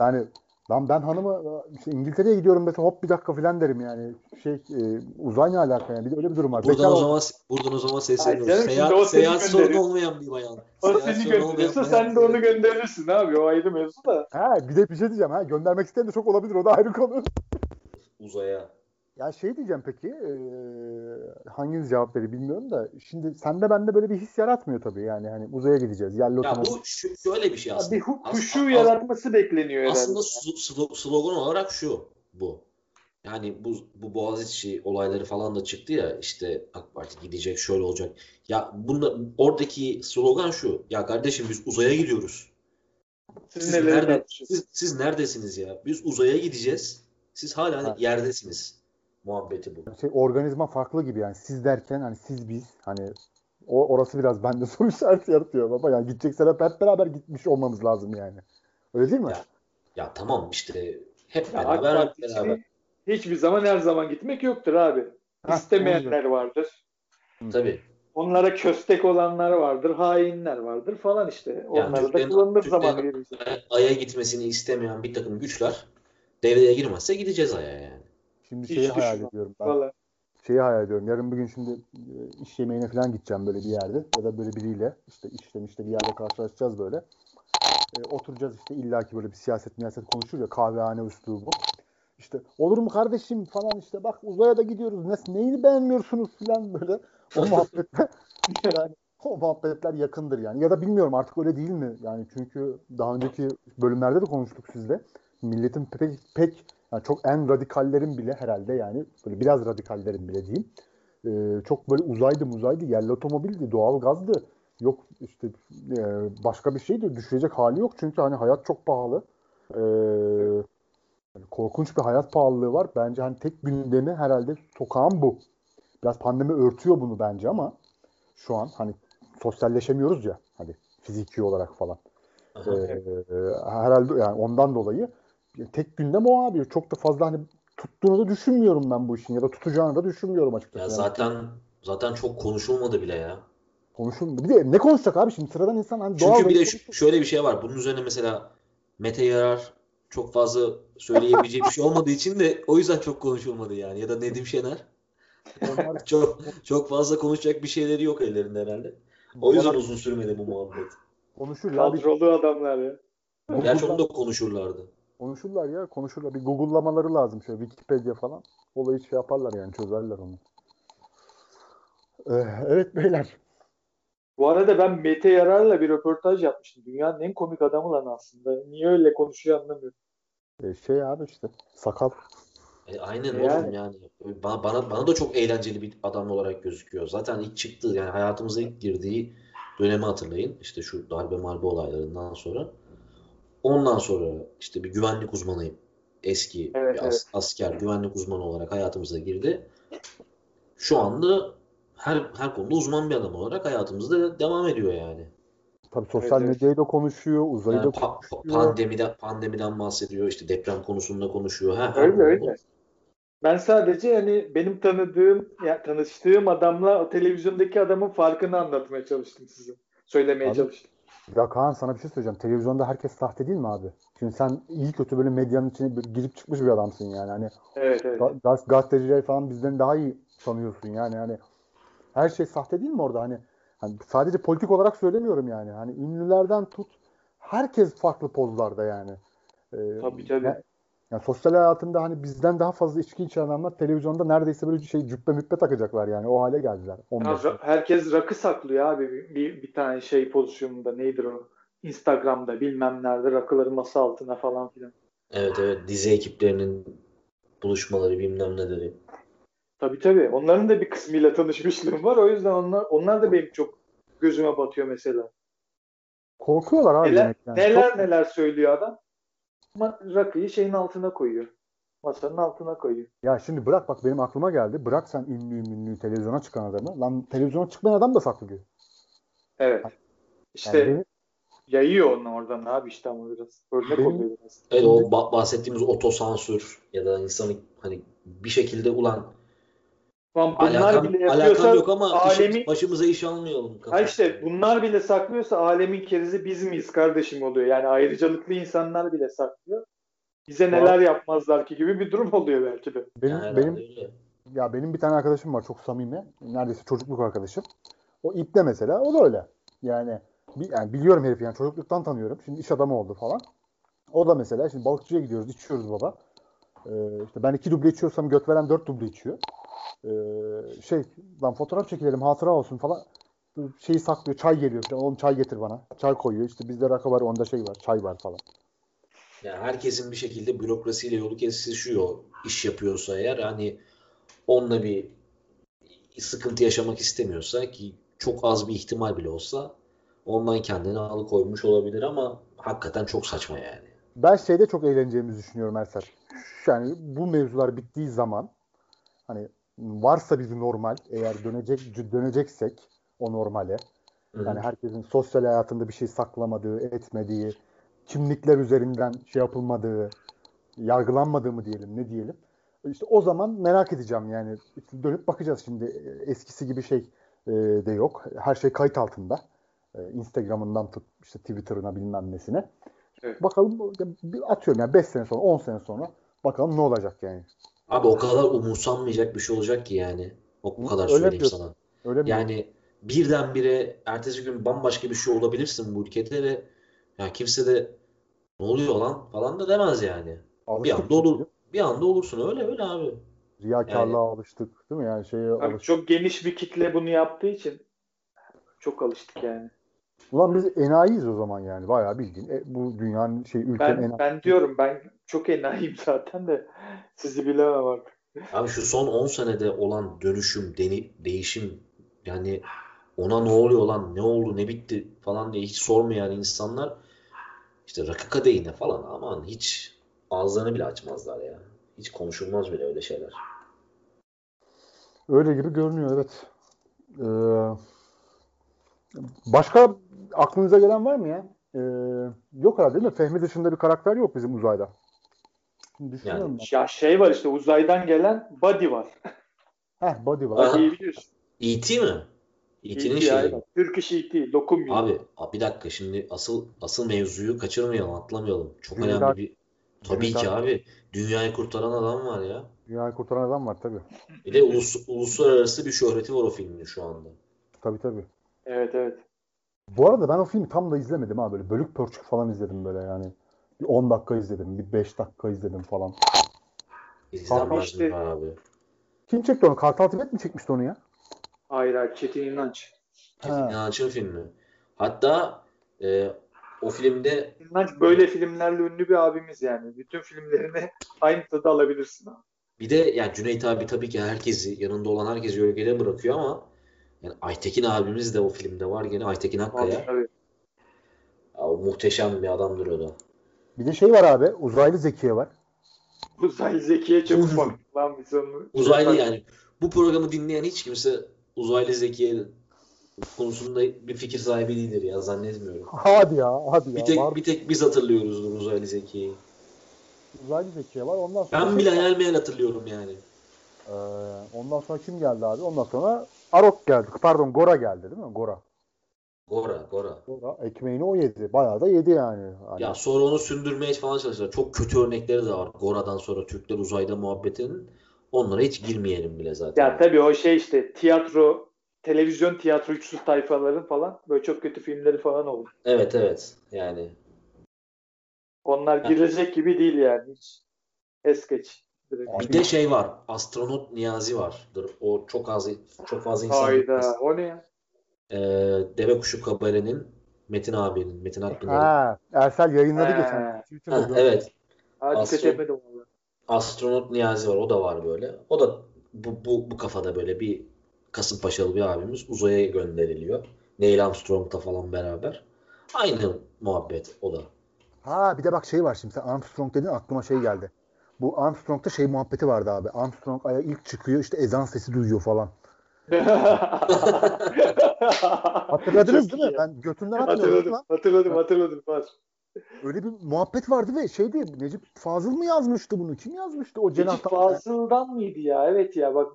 Yani- lan ben hanıma işte İngiltere'ye gidiyorum mesela hop bir dakika falan derim yani. Şey e, uzay ne alaka yani? Bir de öyle bir durum var. Buradan Bekar o zaman buradan o zaman sesleniyoruz. Seyahat, seyahat sorunu olmayan bir bayan. O Seyahat seni gönderiyorsa sen de onu gönderirsin abi. O ayrı mevzu da. Ha bir de bir şey diyeceğim ha göndermek isteyen de çok olabilir o da ayrı konu. Uzaya. Ya şey diyeceğim peki e, hanginiz cevap verir bilmiyorum da şimdi sende bende böyle bir his yaratmıyor tabii yani hani uzaya gideceğiz yerli Ya otomobil. bu şu, şöyle bir şey Ya aslında. bir hu- As- kuşu as- yaratması bekleniyor herhalde. Aslında slo- slo- slogan olarak şu bu. Yani bu bu Boğaziçi olayları falan da çıktı ya işte AK Parti gidecek şöyle olacak. Ya bunda oradaki slogan şu. Ya kardeşim biz uzaya gidiyoruz. Siz Siz, nerede, siz, siz neredesiniz ya? Biz uzaya gideceğiz. Siz hala Ha. yerdesiniz. Muhabbeti bu. şey organizma farklı gibi yani siz derken hani siz biz hani o orası biraz bende soru işareti yaratıyor baba yani gidecekse hep, hep beraber gitmiş olmamız lazım yani. Öyle değil mi? Ya, Ya tamam işte hep Ya AK beraber hep beraber. hiçbir zaman her zaman gitmek yoktur abi. İstemeyenler vardır. Tabii. Onlara köstek olanlar vardır, hainler vardır falan işte. Onları da Türklerin- kullanılır zaman gelince. Ay'a gitmesini istemeyen bir takım güçler devreye girmezse gideceğiz Ay'a yani. Şimdi Hiç şeyi hayal düşünmem. ediyorum ben. Vallahi. Şeyi hayal ediyorum. Yarın bir gün şimdi e, iş yemeğine falan gideceğim böyle bir yerde ya da böyle biriyle işte işte işte bir yerde karşılaşacağız böyle. E, oturacağız işte illaki böyle bir siyaset miyaset konuşur ya kahvehane üslubu. İşte olur mu kardeşim falan işte bak uzaya da gidiyoruz. Ne, neyini beğenmiyorsunuz falan böyle. O muhabbetler yani o muhabbetler yakındır yani. Ya da bilmiyorum artık öyle değil mi? Yani çünkü daha önceki bölümlerde de konuştuk sizle. Milletin pek, pek yani çok en radikallerin bile herhalde yani böyle biraz radikallerin bile diyeyim. Ee, çok böyle uzaydı muzaydı yerli otomobildi doğal gazdı. Yok işte e, başka bir şeydi düşecek hali yok çünkü hani hayat çok pahalı. Ee, yani korkunç bir hayat pahalılığı var. Bence hani tek gündemi herhalde sokağın bu. Biraz pandemi örtüyor bunu bence ama şu an hani sosyalleşemiyoruz ya hani fiziki olarak falan. Aha. Ee, herhalde yani ondan dolayı tek gündem o abi. Çok da fazla hani tuttuğunu da düşünmüyorum ben bu işin ya da tutacağını da düşünmüyorum açıkçası. Ya Yani zaten zaten çok konuşulmadı bile ya. konuşun. Bir de ne konuşacak abi şimdi sıradan insan hani doğal Çünkü bir de ş- şöyle bir şey var. Bunun üzerine mesela Mete Yarar çok fazla söyleyebileceği bir şey olmadığı için de o yüzden çok konuşulmadı yani. Ya da Nedim Şener. onlar Çok çok fazla konuşacak bir şeyleri yok ellerinde herhalde. O yüzden uzun sürmedi bu muhabbet. konuşur ya bir Kadrolu adamlar ya. Gerçi onu da konuşurlardı. Konuşurlar ya konuşurlar. Bir Google'lamaları lazım şöyle Wikipedia falan. Olayı şey yaparlar yani çözerler onu. Ee, evet beyler. Bu arada ben Mete Yarar'la bir röportaj yapmıştım. Dünyanın en komik adamı lan aslında. Niye öyle konuşuyor anlamıyorum. Ee, şey abi işte sakal. E, aynen Yani. oğlum yani. Bana, bana, bana da çok eğlenceli bir adam olarak gözüküyor. Zaten ilk çıktığı yani hayatımıza ilk girdiği dönemi hatırlayın. İşte şu darbe marbe olaylarından sonra. Ondan sonra işte bir güvenlik uzmanıyım. Eski Evet, bir as- asker güvenlik uzmanı olarak hayatımıza girdi. Şu anda her her konuda uzman bir adam olarak hayatımızda devam ediyor yani. Tabii sosyal Evet, evet. medyayı da konuşuyor, uzayı Yani da pa- konuşuyor. pandemiden pandemiden bahsediyor. işte deprem konusunda konuşuyor. Her, her Öyle konuda. öyle. Ben sadece hani benim tanıdığım, ya tanıştığım adamla o televizyondaki adamın farkını anlatmaya çalıştım size. Söylemeye Abi, çalıştım. Ya Kaan sana bir şey söyleyeceğim. Televizyonda herkes sahte değil mi abi? Şimdi sen iyi kötü böyle medyanın içine girip çıkmış bir adamsın yani. Hani Evet evet. ga- gaz, gazetecileri falan bizden daha iyi tanıyorsun yani. Hani her şey sahte değil mi orada? Hani, hani sadece politik olarak söylemiyorum yani. Hani ünlülerden tut herkes farklı pozlarda yani. Ee, Tabii, tabii. Ya- yani sosyal hayatında hani bizden daha fazla içki içen adamlar televizyonda neredeyse böyle şey cübbe müppe takacaklar yani. O hale geldiler. 15 Ya, herkes rakı saklıyor abi bir, bir, bir tane şey pozisyonunda nedir o? Instagram'da bilmem nerede rakıları masa altına falan filan. Evet evet dizi ekiplerinin buluşmaları bilmem neleri. Tabii tabii. Onların da bir kısmıyla tanışmışlığım var. O yüzden onlar onlar da benim çok gözüme batıyor mesela. Korkuyorlar abi Neler demek yani. neler, Çok- neler söylüyor adam. Ama rakıyı şeyin altına koyuyor. masanın altına koyuyor. Ya şimdi bırak bak benim aklıma geldi. Bırak sen ünlü ünlü televizyona çıkan adamı. Lan televizyona çıkmayan adam da saklıyor. Evet. Yani İşte benim- yayıyor onu oradan abi işte ama biraz. Örnek Benim- oluyor biraz. Evet o ba- bahsettiğimiz otosansür ya da insanı hani bir şekilde ulan Ulan bunlar alakam, bile alakam yapıyorsa yok ama işi- alemi başımıza iş almayalım. Ha işte bunlar bile saklıyorsa alemin kerizi biz miyiz kardeşim oluyor. Yani ayrıcalıklı insanlar bile saklıyor. Bize neler yapmazlar ki gibi bir durum oluyor belki de. Benim Yani benim öyle. ya benim bir tane arkadaşım var çok samimi. Neredeyse çocukluk arkadaşım. O ipte mesela o da öyle. Yani, bi- yani biliyorum herifi yani çocukluktan tanıyorum. Şimdi iş adamı oldu falan. O da mesela şimdi balıkçıya gidiyoruz içiyoruz baba. Ee, işte ben iki duble içiyorsam göt veren dört duble içiyor. Ee, şey lan fotoğraf çekilelim hatıra olsun falan. Şeyi saklıyor çay geliyor falan. Oğlum çay getir bana. Çay koyuyor. İşte bizde rakı var onda şey var çay var falan. Yani herkesin bir şekilde bürokrasiyle yolu kesişiyor iş yapıyorsa eğer hani onunla bir sıkıntı yaşamak istemiyorsa ki çok az bir ihtimal bile olsa ondan kendini alıkoymuş olabilir ama hakikaten çok saçma yani. Ben şeyde çok eğleneceğimizi düşünüyorum Ersel. Yani bu mevzular bittiği zaman hani varsa bir normal eğer dönecek döneceksek o normale yani herkesin sosyal hayatında bir şey saklamadığı, etmediği, kimlikler üzerinden şey yapılmadığı, yargılanmadığı mı diyelim, ne diyelim. İşte o zaman merak edeceğim yani. İşte dönüp bakacağız şimdi. Eskisi gibi şey e, de yok. Her şey kayıt altında. E, Instagram'ından tut işte Twitter'ına bilmem nesine. Evet. Bakalım bir atıyorum yani 5 sene sonra 10 sene sonra bakalım ne olacak yani. Abi o kadar umursanmayacak bir şey olacak ki yani. O kadar öyle söyleyeyim diyorsun. sana. Öyle mi? Yani birdenbire ertesi gün bambaşka bir şey olabilirsin bu ülkede ve ya kimse de ne oluyor lan falan da demez yani. Bir Alıştık anda olur. Bir anda olursun. Öyle öyle abi. Riyakarlığa alıştık değil mi? Yani şeye Abi alıştık. çok geniş bir kitle bunu yaptığı için çok alıştık yani. Ulan biz enayiyiz o zaman yani. Bayağı bildiğin. E, bu dünyanın şey ülkenin Ben enayi. ben diyorum ben çok enayiyim zaten de sizi bilemem artık. Abi şu son 10 senede olan dönüşüm, deni, değişim yani ona ne oluyor lan, ne oldu, ne bitti falan diye hiç sormayan insanlar işte rakı kadehine falan aman hiç ağızlarını bile açmazlar ya. Hiç konuşulmaz bile öyle şeyler. Öyle gibi görünüyor evet. Ee, başka aklınıza gelen var mı ya? Ee, yok herhalde değil mi? Fehmi dışında bir karakter yok bizim uzayda. Düşünüyorum Ya şey var işte uzaydan gelen Buddy var. ben. Heh, body var. Buddy'yi biliyorsun. E.T. mi? E.T.'nin E.T. şeyi. Türk işi E.T. Lokum yiyor. Abi, bir dakika şimdi asıl asıl mevzuyu kaçırmayalım, atlamayalım. Çok Cüneyt önemli bir tabii ki abi dünyayı kurtaran adam var ya. Dünyayı kurtaran adam var tabii. Bir de ulus, uluslararası bir şöhreti var o filmin şu anda. Tabii tabii. Evet evet. Bu arada ben o filmi tam da izlemedim ha. Böyle bölük pörçük falan izledim böyle yani. Bir 10 dakika izledim. Bir 5 dakika izledim falan. İşte- mi abi? Kim çekti onu? Kartal Tibet mi çekmişti onu ya? Hayır hayır Çetin İnanç. Çetin Ha. İnanç'ın filmi. Hatta e, o filmde İnanç böyle filmlerle ünlü bir abimiz yani. Bütün filmlerini aynı tadı alabilirsin. abi. bir de yani Cüneyt abi tabii ki herkesi yanında olan herkesi gölgede bırakıyor ama yani Aytekin abimiz de o filmde var gene Aytekin Akkaya. Tabii. Ya, o muhteşem bir adamdır o da. Bir de şey var abi. Uzaylı Zekiye var. Uzaylı Zeki'ye çok bak. Lan biz onu. Uzaylı yani bu programı dinleyen hiç kimse uzaylı zekiye konusunda bir fikir sahibi değildir ya zannetmiyorum. Hadi ya. Hadi ya. Bir tek var. bir tek biz hatırlıyoruzdur uzaylı zekiyi. Uzaylı Zekiye var. Ondan sonra Ben bile hayal meyal hatırlıyorum yani. Ee, ondan sonra kim geldi abi? Ondan sonra Arok geldi. Pardon Gora geldi değil mi? Gora. Gora, Gora. Gora ekmeğini o yedi. Bayağı da yedi yani. Hani Ya sonra onu sündürmeye falan çalıştılar. Çok kötü örnekleri de var. Gora'dan sonra Türkler uzayda muhabbetinin. Onlara hiç girmeyelim bile zaten. Ya tabii o şey işte tiyatro, televizyon tiyatrocusu tayfaların falan böyle çok kötü filmleri falan oldu. Evet evet. Yani Onlar girecek gibi değil yani hiç. Es geç. Direkt. bir de şey var. Astronot Niyazi vardır. O çok az çok fazla insan Hayda o ne ya? Ee, Deve Kuşu Kabare'nin Metin abinin, Metin Akpınar'ın. Ha, Ersel yayınladı He. geçen. Ha, evet. Ha, dikkat Astro- etmedim valla. Astronot Niyazi var. O da var böyle. O da bu, bu, bu kafada böyle bir Kasımpaşalı bir abimiz uzaya gönderiliyor. Neil Armstrong'la falan beraber. Aynı muhabbet o da. Ha bir de bak şey var şimdi sen Armstrong dedin aklıma şey geldi. Bu Armstrong'da şey muhabbeti vardı abi. Armstrong aya ilk çıkıyor işte ezan sesi duyuyor falan. Hatırladınız Çok değil mi? Ben götümden Hatırladım, lan. hatırladım, hatırladım. Var. Öyle bir muhabbet vardı ve şeydi Necip Fazıl mı yazmıştı bunu? Kim yazmıştı o Necip cenahtan? Fazıl'dan mıydı ya? Evet ya bak.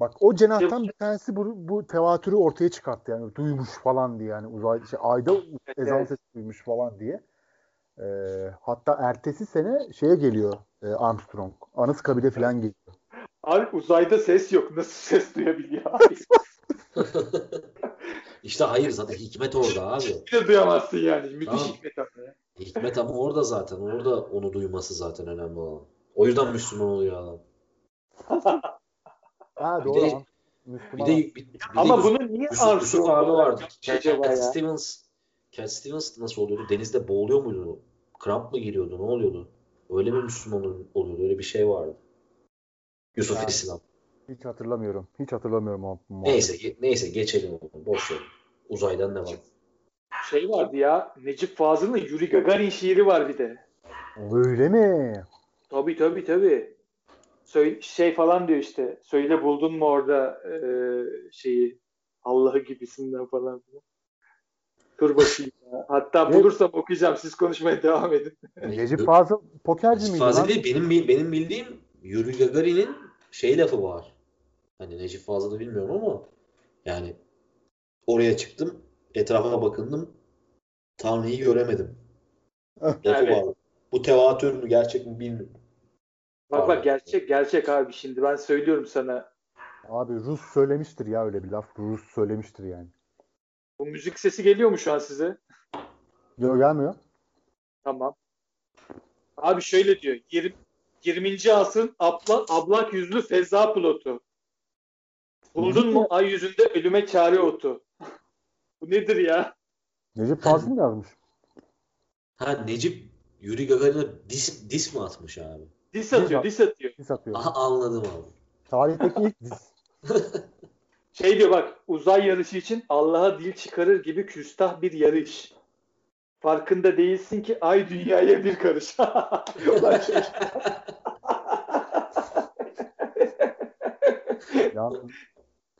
Bak o cenahtan bir tanesi bu, bu tevatürü ortaya çıkarttı yani duymuş falan diye yani uzay şey, ayda ezan evet. sesi duymuş falan diye. Ee, hatta ertesi sene şeye geliyor e, Armstrong. Anıtkabir'e falan geliyor. Abi uzayda ses yok. Nasıl ses duyabiliyor abi? İşte hayır zaten hikmet orada abi. Bir de duyamazsın yani. Müthiş Tamam. hikmet ama ya. Hikmet ama orada zaten. Orada onu duyması zaten önemli olan. O yüzden Müslüman oluyor adam. Ha Bir doğru. de- Am- Bir Müslüman. de, bir, bir de Ama Yusuf, bunu niye Yusuf, Yusuf Armstrong abi vardı. Cat ya? Stevens, Cat Stevens nasıl oluyordu? Denizde boğuluyor muydu? Kramp mı giriyordu? Ne oluyordu? Öyle bir Müslüman oluyordu. Öyle bir şey vardı. Yusuf Yani- İslam. Hiç hatırlamıyorum. Hiç hatırlamıyorum o. Neyse, ge- neyse geçelim onu. Boş ver. Uzaydan devam. Şey vardı ya. Necip Fazıl'ın Yuri Gagarin şiiri var bir de. Öyle mi? Tabii tabii tabii. Söyle, şey falan diyor işte. Söyle buldun mu orada e, şeyi Allah'ı gibisinden falan. Dur bakayım ya. Hatta bulursam okuyacağım. Siz konuşmaya devam edin. Necip Fazıl pokerci miydi Fazıl değil. Benim, benim bildiğim Yuri Gagarin'in şey lafı var. Hani Necip Fazıl'ı bilmiyorum ama yani oraya çıktım. Etrafa bakındım. Tanrı'yı göremedim. Lafı Evet. var. Bu tevatür mü gerçek mi bilmiyorum. Bak bak gerçek gerçek abi şimdi ben söylüyorum sana. Abi Rus söylemiştir ya öyle bir laf. Rus söylemiştir yani. Bu müzik sesi geliyor mu şu an size? Yok gelmiyor. Tamam. Abi şöyle diyor. 20, 20. asrın abla, ablak yüzlü feza pilotu. Buldun mu ay yüzünde ölüme çare otu. Bu nedir ya? Necip Fazıl mı yazmış? Ha Necip Yuri Gagarin'e dis, dis mi atmış abi? Dis atıyor, dis atıyor. Pis atıyor. Aha anladım abi. Tarihteki ilk diz. Şey diyor bak uzay yarışı için Allah'a dil çıkarır gibi küstah bir yarış. Farkında değilsin ki ay dünyaya bir karış. Ulan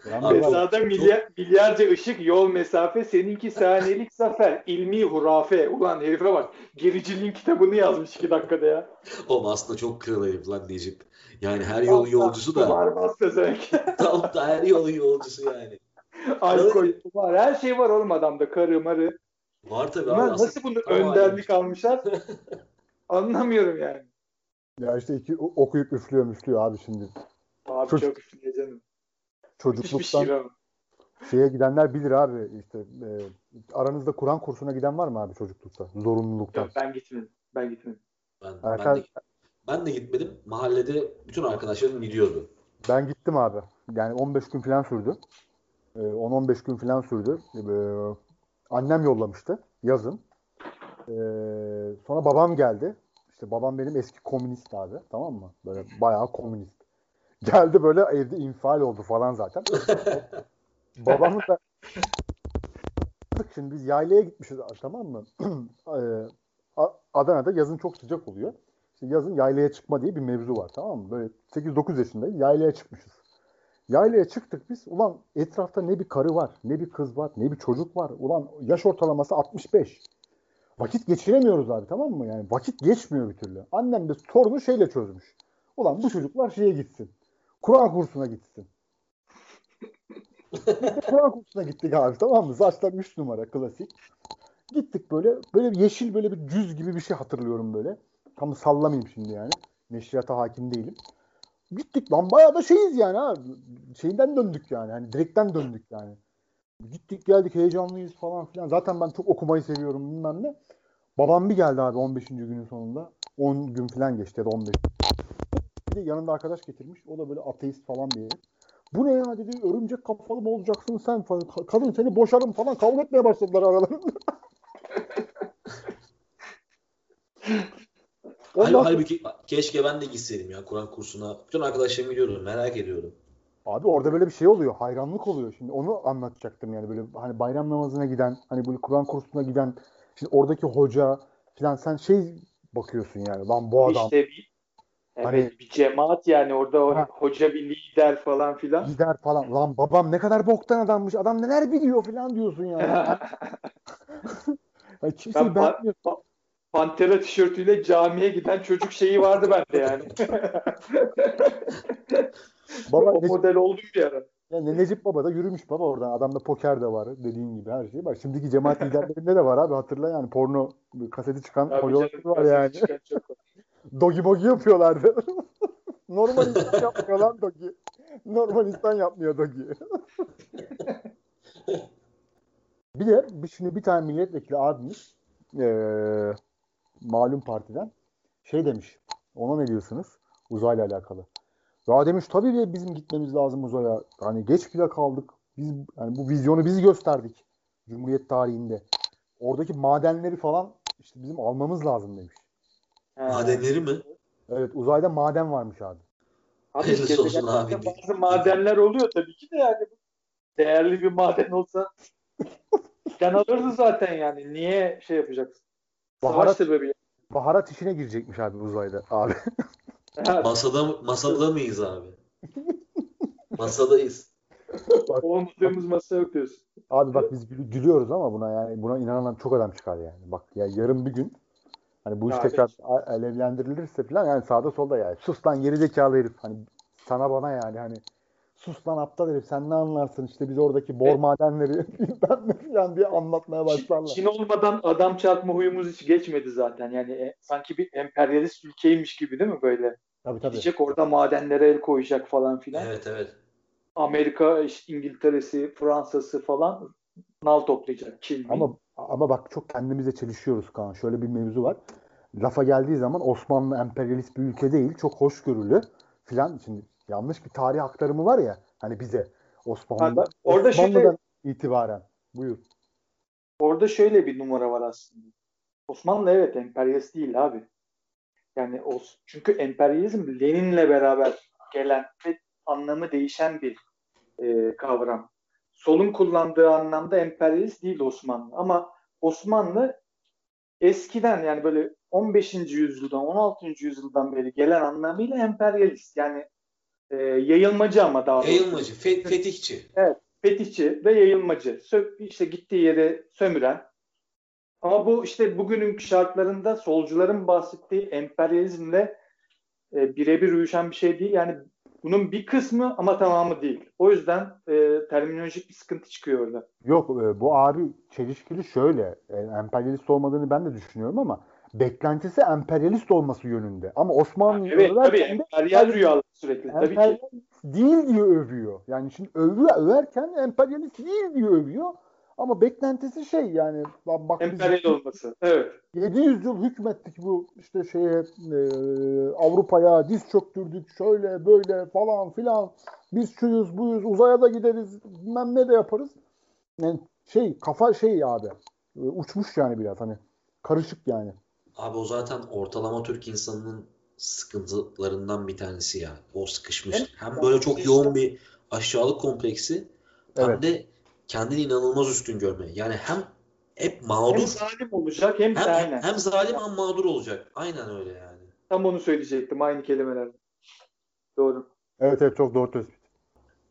Fesada milyar, milyarca ışık yol mesafe seninki saniyelik zafer ilmi hurafe. Ulan herife bak gericiliğin kitabını yazmış iki dakikada ya. Oğlum aslında çok kral herif lan Necip. Yani her yolun yolcusu da Var bastı zevk. tam da her yolun yolcusu yani. Alkol var. Her şey var oğlum adamda. Karı marı. Var tabii Bunlar nasıl bunu önderlik almışlar? Anlamıyorum yani. ya işte iki okuyup üflüyor müflüyor abi şimdi. Abi Çocuk- çok üstüne canım. Çocukluktan şeye gidenler bilir abi işte e, aranızda Kur'an kursuna giden var mı abi çocuklukta? Zorunluluktan. Yok, ben gitmedim. Ben gitmedim. Ben, ben, Erkan, de, ben de gitmedim. Mahallede bütün arkadaşlarım gidiyordu. ben gittim abi. Yani 15 gün falan sürdü. E, 10-15 gün falan sürdü. E, annem yollamıştı yazın. E, sonra babam geldi. İşte babam benim eski komünist abi. Tamam mı? Böyle bayağı komünist. Geldi böyle evde infial oldu falan zaten. Babamın da şimdi biz yaylaya gitmişiz tamam mı? Ee, Adana'da yazın çok sıcak oluyor. İşte yazın yaylaya çıkma diye bir mevzu var tamam mı? Böyle 8-9 yaşındayız yaylaya çıkmışız. Yaylaya çıktık biz. Ulan etrafta ne bir karı var, ne bir kız var, ne bir çocuk var. Ulan yaş ortalaması 65. Vakit geçiremiyoruz abi tamam mı? Yani vakit geçmiyor bir türlü. Annem de sorunu şeyle çözmüş. Ulan bu çocuklar şeye gitsin. Kur'an kursuna gitsin. Kur'an kursuna gittik abi tamam mı? Saçlar 3 numara klasik. Gittik böyle böyle yeşil böyle bir cüz gibi bir şey hatırlıyorum böyle. Tam sallamayayım şimdi yani. Neşriyata hakim değilim. Gittik lan bayağı da şeyiz yani ha. Şeyinden döndük yani. Hani direkten döndük yani. Gittik geldik heyecanlıyız falan filan. Zaten ben çok okumayı seviyorum bilmem ne. Babam bir geldi abi 15. günün sonunda. 10 gün falan geçti ya da 15. Bir de yanında arkadaş getirmiş. O da böyle ateist falan bir. Bu ne ya dedi. Örümcek kafalı mı olacaksın sen falan. Ka- Kadın seni boşarım falan. Kavga etmeye başladılar aralarında. Hal- Ondan sonra- halbuki keşke ben de gitseydim ya Kur'an kursuna. Bütün arkadaşlarım gidiyordu. Merak ediyordum. Abi orada böyle bir şey oluyor. Hayranlık oluyor. Şimdi onu anlatacaktım yani böyle hani bayram namazına giden, hani böyle Kur'an kursuna giden, şimdi oradaki hoca falan sen şey bakıyorsun yani lan bu adam İşte bir, Evet Hani- bir cemaat yani orada o Ha. hoca bir lider falan filan. Gider falan. Lan babam ne kadar boktan adammış. Adam neler biliyor falan diyorsun yani. yani kimseyi Ben- beğenmiyor. Pantera tişörtüyle camiye giden çocuk şeyi vardı bende yani. Baba o ne- model oldum bir ara. Ya Ne- Necip Baba da yürümüş baba oradan. Adamda poker de var dediğin gibi her şey. Bak şimdiki cemaat liderlerinde de var abi hatırla yani porno kaseti çıkan hocalar var yani. çıkan çok var. Dogi bogi yapıyorlardı. Normal insan yapmıyor lan Dogi. Normal insan yapmıyor Dogi. bir de bir, şimdi bir tane milletvekili abimiz eee malum partiden şey demiş. Ona ne diyorsunuz? Uzayla alakalı. Ya demiş tabii de bizim gitmemiz lazım uzaya. Hani geç bile kaldık. Biz yani bu vizyonu biz gösterdik. Cumhuriyet tarihinde. Oradaki madenleri falan işte bizim almamız lazım demiş. Madenleri mi? Evet uzayda maden varmış abi. Abi Hayırlısı olsun abi. bazı madenler oluyor tabii ki de yani. Değerli bir maden olsa sen alırdın zaten yani. Niye şey yapacaksın? Savaş Baharat, sebebi. baharat işine girecekmiş abi uzayda abi. Ha, Masada masada mıyız abi? Masadayız. Olmadığımız masa yok diyorsun. Abi bak biz gülü- gülüyoruz ama buna yani buna inanan çok adam çıkar yani. Bak ya yarın bir gün hani bu iş Ya tekrar alevlendirilirse falan yani sağda solda yani sus lan geri zekalı herif hani sana bana yani hani sus lan aptal herif sen ne anlarsın işte biz oradaki bor Evet. madenleri bilmem ne falan diye anlatmaya başlarlar. Çin olmadan adam çarpma huyumuz hiç geçmedi zaten. Yani e, sanki bir emperyalist ülkeymiş gibi değil mi böyle? Tabii tabii. Gidecek orada madenlere el koyacak falan filan. Evet evet. Amerika, işte İngiltere'si, Fransa'sı falan nal toplayacak. Çin? Ama ama bak çok kendimize çelişiyoruz Kaan. Şöyle bir mevzu var. Lafa geldiği zaman Osmanlı emperyalist bir ülke değil. Çok hoşgörülü filan. Şimdi yanlış bir tarih aktarımı var ya hani bize Osmanlı Ha, bak, orada Osmanlı'dan şöyle- itibaren. Buyur. Orada şöyle bir numara var aslında. Osmanlı evet emperyalist değil abi. Yani o, çünkü emperyalizm Lenin'le beraber gelen ve anlamı değişen bir e, kavram. Solun kullandığı anlamda emperyalist değil Osmanlı. Ama Osmanlı eskiden yani böyle 15. yüzyıldan 16. yüzyıldan beri gelen anlamıyla emperyalist. Yani e, yayılmacı ama daha doğrusu. Yayılmacı, fe- fetihçi. fetihçi ve yayılmacı. Sö- işte gittiği yeri sömüren. Ama bu işte bugünün şartlarında solcuların bahsettiği emperyalizmle e, birebir uyuşan bir şey değil. Yani bunun bir kısmı ama tamamı değil. O yüzden e, terminolojik bir sıkıntı çıkıyor orada. Yok e, bu abi çelişkili şöyle. E, emperyalist olmadığını ben de düşünüyorum ama beklentisi emperyalist olması yönünde. Ama Osmanlı Evet tabii emperyal rüyalar sürekli. Tabii ki. emperyalist değil diye övüyor. Yani şimdi övüyor överken emperyalist değil diye övüyor. Ama beklentisi şey yani bak Emperyal olması. Evet. 700 yıl hükmettik bu işte şeye e, Avrupa'ya diz çöktürdük şöyle böyle falan filan biz şuyuz buyuz uzaya da gideriz bilmem ne de yaparız. Yani şey kafa şey abi e, uçmuş yani biraz hani karışık yani. Abi o zaten ortalama Türk insanının sıkıntılarından bir tanesi ya. O sıkışmış. Evet. Hem böyle çok yoğun bir aşağılık kompleksi hem Evet. de kendini inanılmaz üstün görme. Yani hem hep Hem mağdur zalim olacak hem de hem, aynen. hem zalim hem mağdur olacak. Aynen öyle yani. Tam onu söyleyecektim aynı kelimelerle. Doğru. Evet evet çok doğru tespit.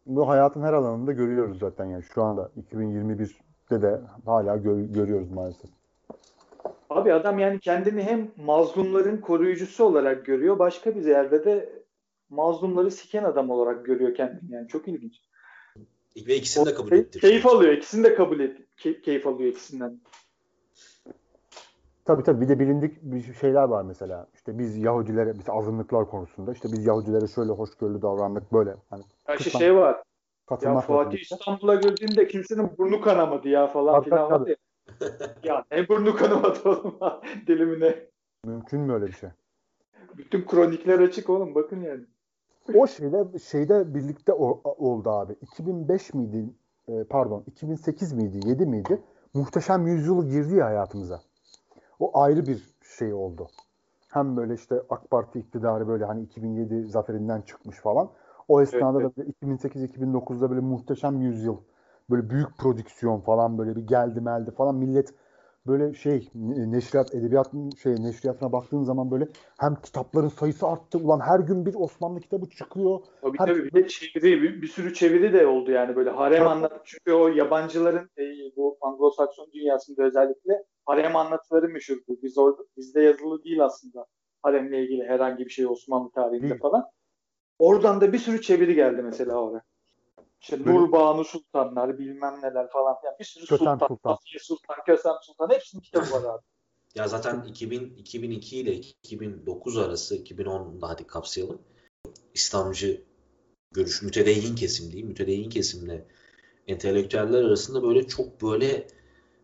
Bu hayatın her alanında görüyoruz zaten yani şu anda 2021'de de hala gö- görüyoruz maalesef. Abi adam yani kendini hem mazlumların koruyucusu olarak görüyor, başka bir yerde de mazlumları siken adam olarak görüyor kendini. Yani çok ilginç. Ve ikisini de kabul ettir. keyif alıyor, ikisini de kabul et, key- keyif alıyor ikisinden. Tabii tabii bir de bilindik bir şeyler var mesela. İşte biz Yahudilere, biz azınlıklar konusunda işte biz Yahudilere şöyle hoşgörülü davrandık böyle. Hani Ya işte şey var. Ya Fatih. İstanbul'a girdiğinde kimsenin burnu kanamadı ya falan Tabii, filan tabii. Ya ne burnu kanamadı oğlum dilimine. Mümkün mü öyle bir şey? Bütün kronikler açık oğlum bakın yani. O şeyde şeyde birlikte o- oldu abi. 2005 miydi? E, Pardon, 2008 miydi? 7 miydi? Muhteşem Yüzyıl girdi ya hayatımıza. O ayrı bir şey oldu. Hem böyle işte AK Parti iktidarı böyle hani 2007 zaferinden çıkmış falan. O esnada Evet, da böyle 2008-2009'da böyle Muhteşem Yüzyıl böyle büyük prodüksiyon falan böyle bir geldi meldi falan millet böyle şey neşriyat edebiyat şey neşriyatına baktığın zaman böyle hem kitapların sayısı arttı. Ulan her gün bir Osmanlı kitabı çıkıyor. Tabii her tabii bir de çeviri bir, bir sürü çeviri de oldu yani böyle harem anlat çünkü o yabancıların e, bu Anglo-Sakson dünyasında özellikle harem anlatıları meşhurdu. Biz orada bizde yazılı değil aslında haremle ilgili herhangi bir şey Osmanlı tarihinde Değil. falan. Oradan da bir sürü çeviri geldi mesela oraya. İşte Böyle- Nurbanu Sultanlar bilmem neler falan filan bir sürü Kösem sultan, Sultan. Asiye Sultan, Kösem Sultan hepsinin kitabı var abi. Ya zaten 2000, 2002 ile 2009 arası 2010'da hadi kapsayalım. İslamcı görüş mütedeyyin kesim değil, mütedeyyin kesimle entelektüeller arasında böyle çok böyle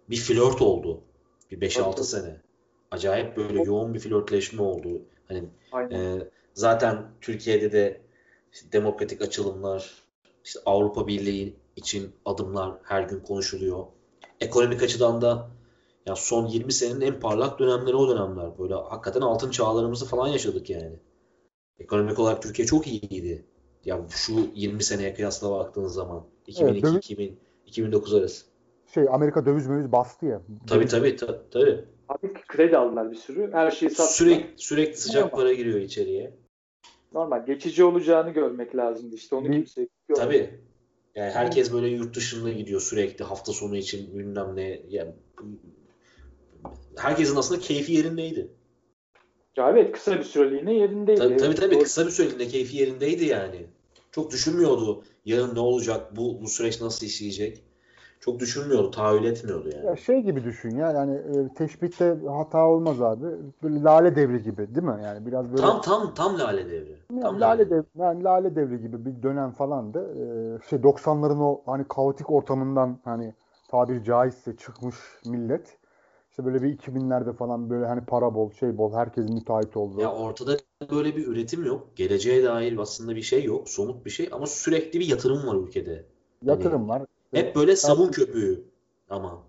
bir flört oldu. Bir 5-6 Tabii. sene. Acayip böyle yoğun bir flörtleşme oldu. Hani Aynen. ee, zaten Türkiye'de de işte demokratik açılımlar, işte Avrupa Birliği için adımlar her gün konuşuluyor. Ekonomik açıdan da ya son 20 senenin en parlak dönemleri o dönemler. Böyle hakikaten altın çağlarımızı falan yaşadık yani. Ekonomik olarak Türkiye çok iyiydi. Ya şu 20 seneye kıyasla baktığın zaman 2002 döviz- 2000 2009 arası. Şey Amerika döviz möviz bastı ya. Tabii tabii ta- tabii. Abi kredi aldılar bir sürü. Her şeyi sattılar. Sürekli sürekli sıcak para giriyor içeriye. Normal. Geçici olacağını görmek lazımdı işte. Onu kimse görmedi. Tabii. Yani herkes böyle yurt dışına gidiyor sürekli hafta sonu için bilmem ne. Yani herkesin aslında keyfi yerindeydi. Ya evet kısa bir süreliğine yerindeydi. Tabii tabii, tabii kısa bir süreliğine keyfi yerindeydi yani. Çok düşünmüyordu yarın ne olacak, bu bu süreç nasıl işleyecek. Çok düşünmüyordu, tahayyül etmiyordu yani. Ya şey gibi düşün ya yani e, teşbihte hata olmaz abi. Böyle lale devri gibi değil mi? Yani biraz böyle Tam tam tam lale devri. Yani Tam lale dev, yani lale devri gibi bir dönem falandı. Ee, şey 90'ların o hani kaotik ortamından hani tabiri caizse çıkmış millet. İşte böyle bir 2000'lerde falan böyle hani para bol, şey bol, herkes müteahhit oldu. Ya ortada böyle bir üretim yok. Geleceğe dair aslında bir şey yok. Somut bir şey ama sürekli bir yatırım var ülkede. Yatırım var. Hep böyle sabun köpüğü ama.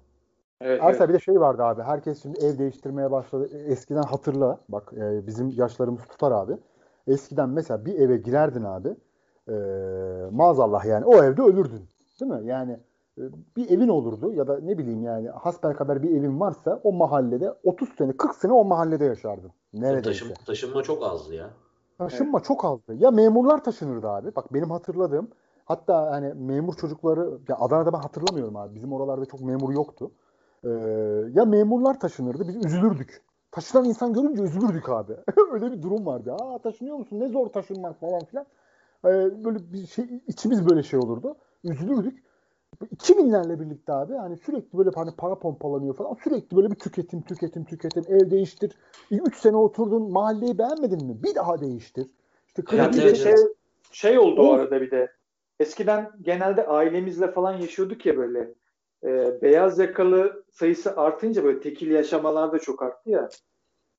Evet, Ersa evet. bir de şey vardı abi. Herkes şimdi ev değiştirmeye başladı. Eskiden hatırla. Bak e, bizim yaşlarımız tutar abi. Eskiden mesela bir eve girerdin abi. E, maazallah yani o evde ölürdün. Değil mi? Yani e, bir evin olurdu ya da ne bileyim yani hasbelkader bir evin varsa o mahallede 30 sene 40 sene o mahallede yaşardın. Neredeyse. Taşım, taşınma çok azdı ya. Taşınma çok azdı. Ya memurlar taşınırdı abi. Bak benim hatırladığım hatta hani memur çocukları ya Adana'da ben hatırlamıyorum abi. Bizim oralarda çok memur yoktu. Ee, ya memurlar taşınırdı. Biz üzülürdük. Taşınan insan görünce üzülürdük abi. Öyle bir durum vardı. Aa taşınıyor musun? Ne zor taşınmak falan filan. Ee, böyle bir şey içimiz böyle şey olurdu. Üzülürdük. 2000'lerle birlikte abi hani sürekli böyle hani para pompalanıyor falan. Sürekli böyle bir tüketim, tüketim, tüketim. Ev değiştir. 3 sene oturdun mahalleyi beğenmedin mi? Bir daha değiştir. İşte Evet, kredi de evet, şey, şey oldu o arada bir de. Eskiden genelde ailemizle falan yaşıyorduk ya böyle. Ee, beyaz yakalı sayısı artınca böyle tekil yaşamalar da çok arttı ya.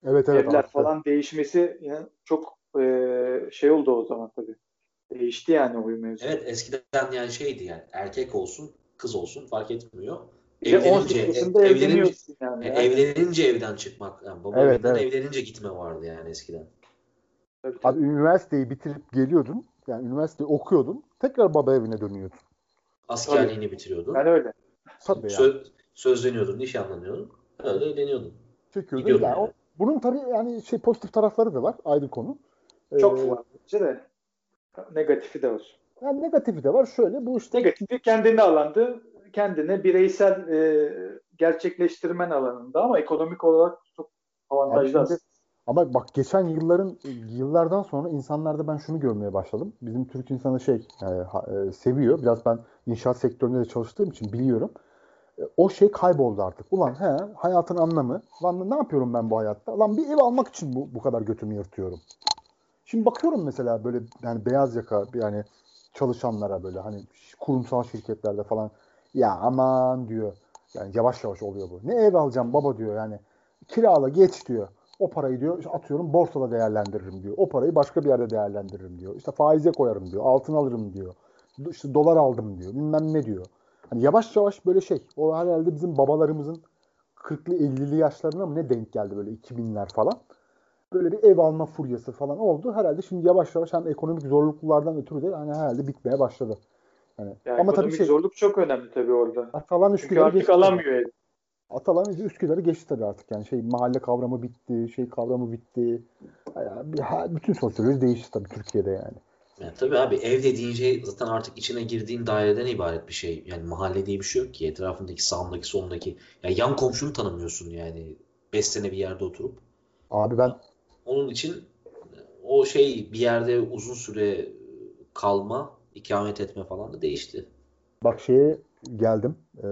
Evet evet Evler arttı. falan değişmesi yani çok e, şey oldu o zaman tabii. Değişti yani o mevzu. Evet eskiden yani şeydi yani erkek olsun kız olsun fark etmiyor. Evlenince, 18 yaşında evlenince, evleniyorsun yani. yani Yani. evlenince evden çıkmak. Yani baba Evet, evet. evlenince gitme vardı yani eskiden. Tabii, tabii. Abi üniversiteyi bitirip geliyordun. Yani üniversiteyi okuyordun. Tekrar baba evine dönüyordun. Askerliğini bitiriyordun. Ben öyle. Tabii yani. Söz, sözleniyordun, nişanlanıyordun. Öyle evleniyordun. Çekiyordun. Yani o- yani. bunun tabii yani şey pozitif tarafları da var. Ayrı konu. Çok Ee, var de. Negatifi de var. Yani negatifi de var. Şöyle bu işte Negatifi kendine alandı. Kendine bireysel e, gerçekleştirmen alanında ama ekonomik olarak çok avantajlı aslında. Ama bak geçen yılların yıllardan sonra insanlarda ben şunu görmeye başladım. Bizim Türk insanı şey ha- e, seviyor. Biraz ben inşaat sektöründe de çalıştığım için biliyorum. E, O şey kayboldu artık. Ulan he hayatın anlamı. Lan ne yapıyorum ben bu hayatta? Lan bir ev almak için bu, bu kadar götümü yırtıyorum. Şimdi bakıyorum mesela böyle yani beyaz yaka yani çalışanlara böyle hani kurumsal şirketlerde falan ya aman diyor. Yani yavaş yavaş oluyor bu. Ne ev alacağım baba diyor yani. Kirala geç diyor. O parayı diyor işte atıyorum borsada değerlendiririm diyor. O parayı başka bir yerde değerlendiririm diyor. İşte faize koyarım diyor. Altın alırım diyor. İşte dolar aldım diyor. Bilmem ne diyor. Hani yavaş yavaş böyle şey. O herhalde bizim babalarımızın 40'lı 50'li yaşlarına mı ne denk geldi böyle 2000'ler falan. Böyle bir ev alma furyası falan oldu. Herhalde şimdi yavaş yavaş hem ekonomik zorluklardan ötürü de hani herhalde bitmeye başladı. Yani Yani ama tabii şey zorluk çok önemli tabii orada. falan Çünkü artık alamıyor ev. Atalan Üsküdar'ı geçti tabii artık yani şey mahalle kavramı bitti, şey kavramı bitti. Yani bütün sosyoloji değişti tabii Türkiye'de yani. Yani tabii abi ev dediğin şey zaten artık içine girdiğin daireden ibaret bir şey. Yani mahalle diye bir şey yok ki. Etrafındaki sağındaki solundaki. Yani yan komşunu tanımıyorsun yani. 5 sene bir yerde oturup. Abi ben onun için o şey bir yerde uzun süre kalma, ikamet etme falan da değişti. Bak şeye geldim. Ee,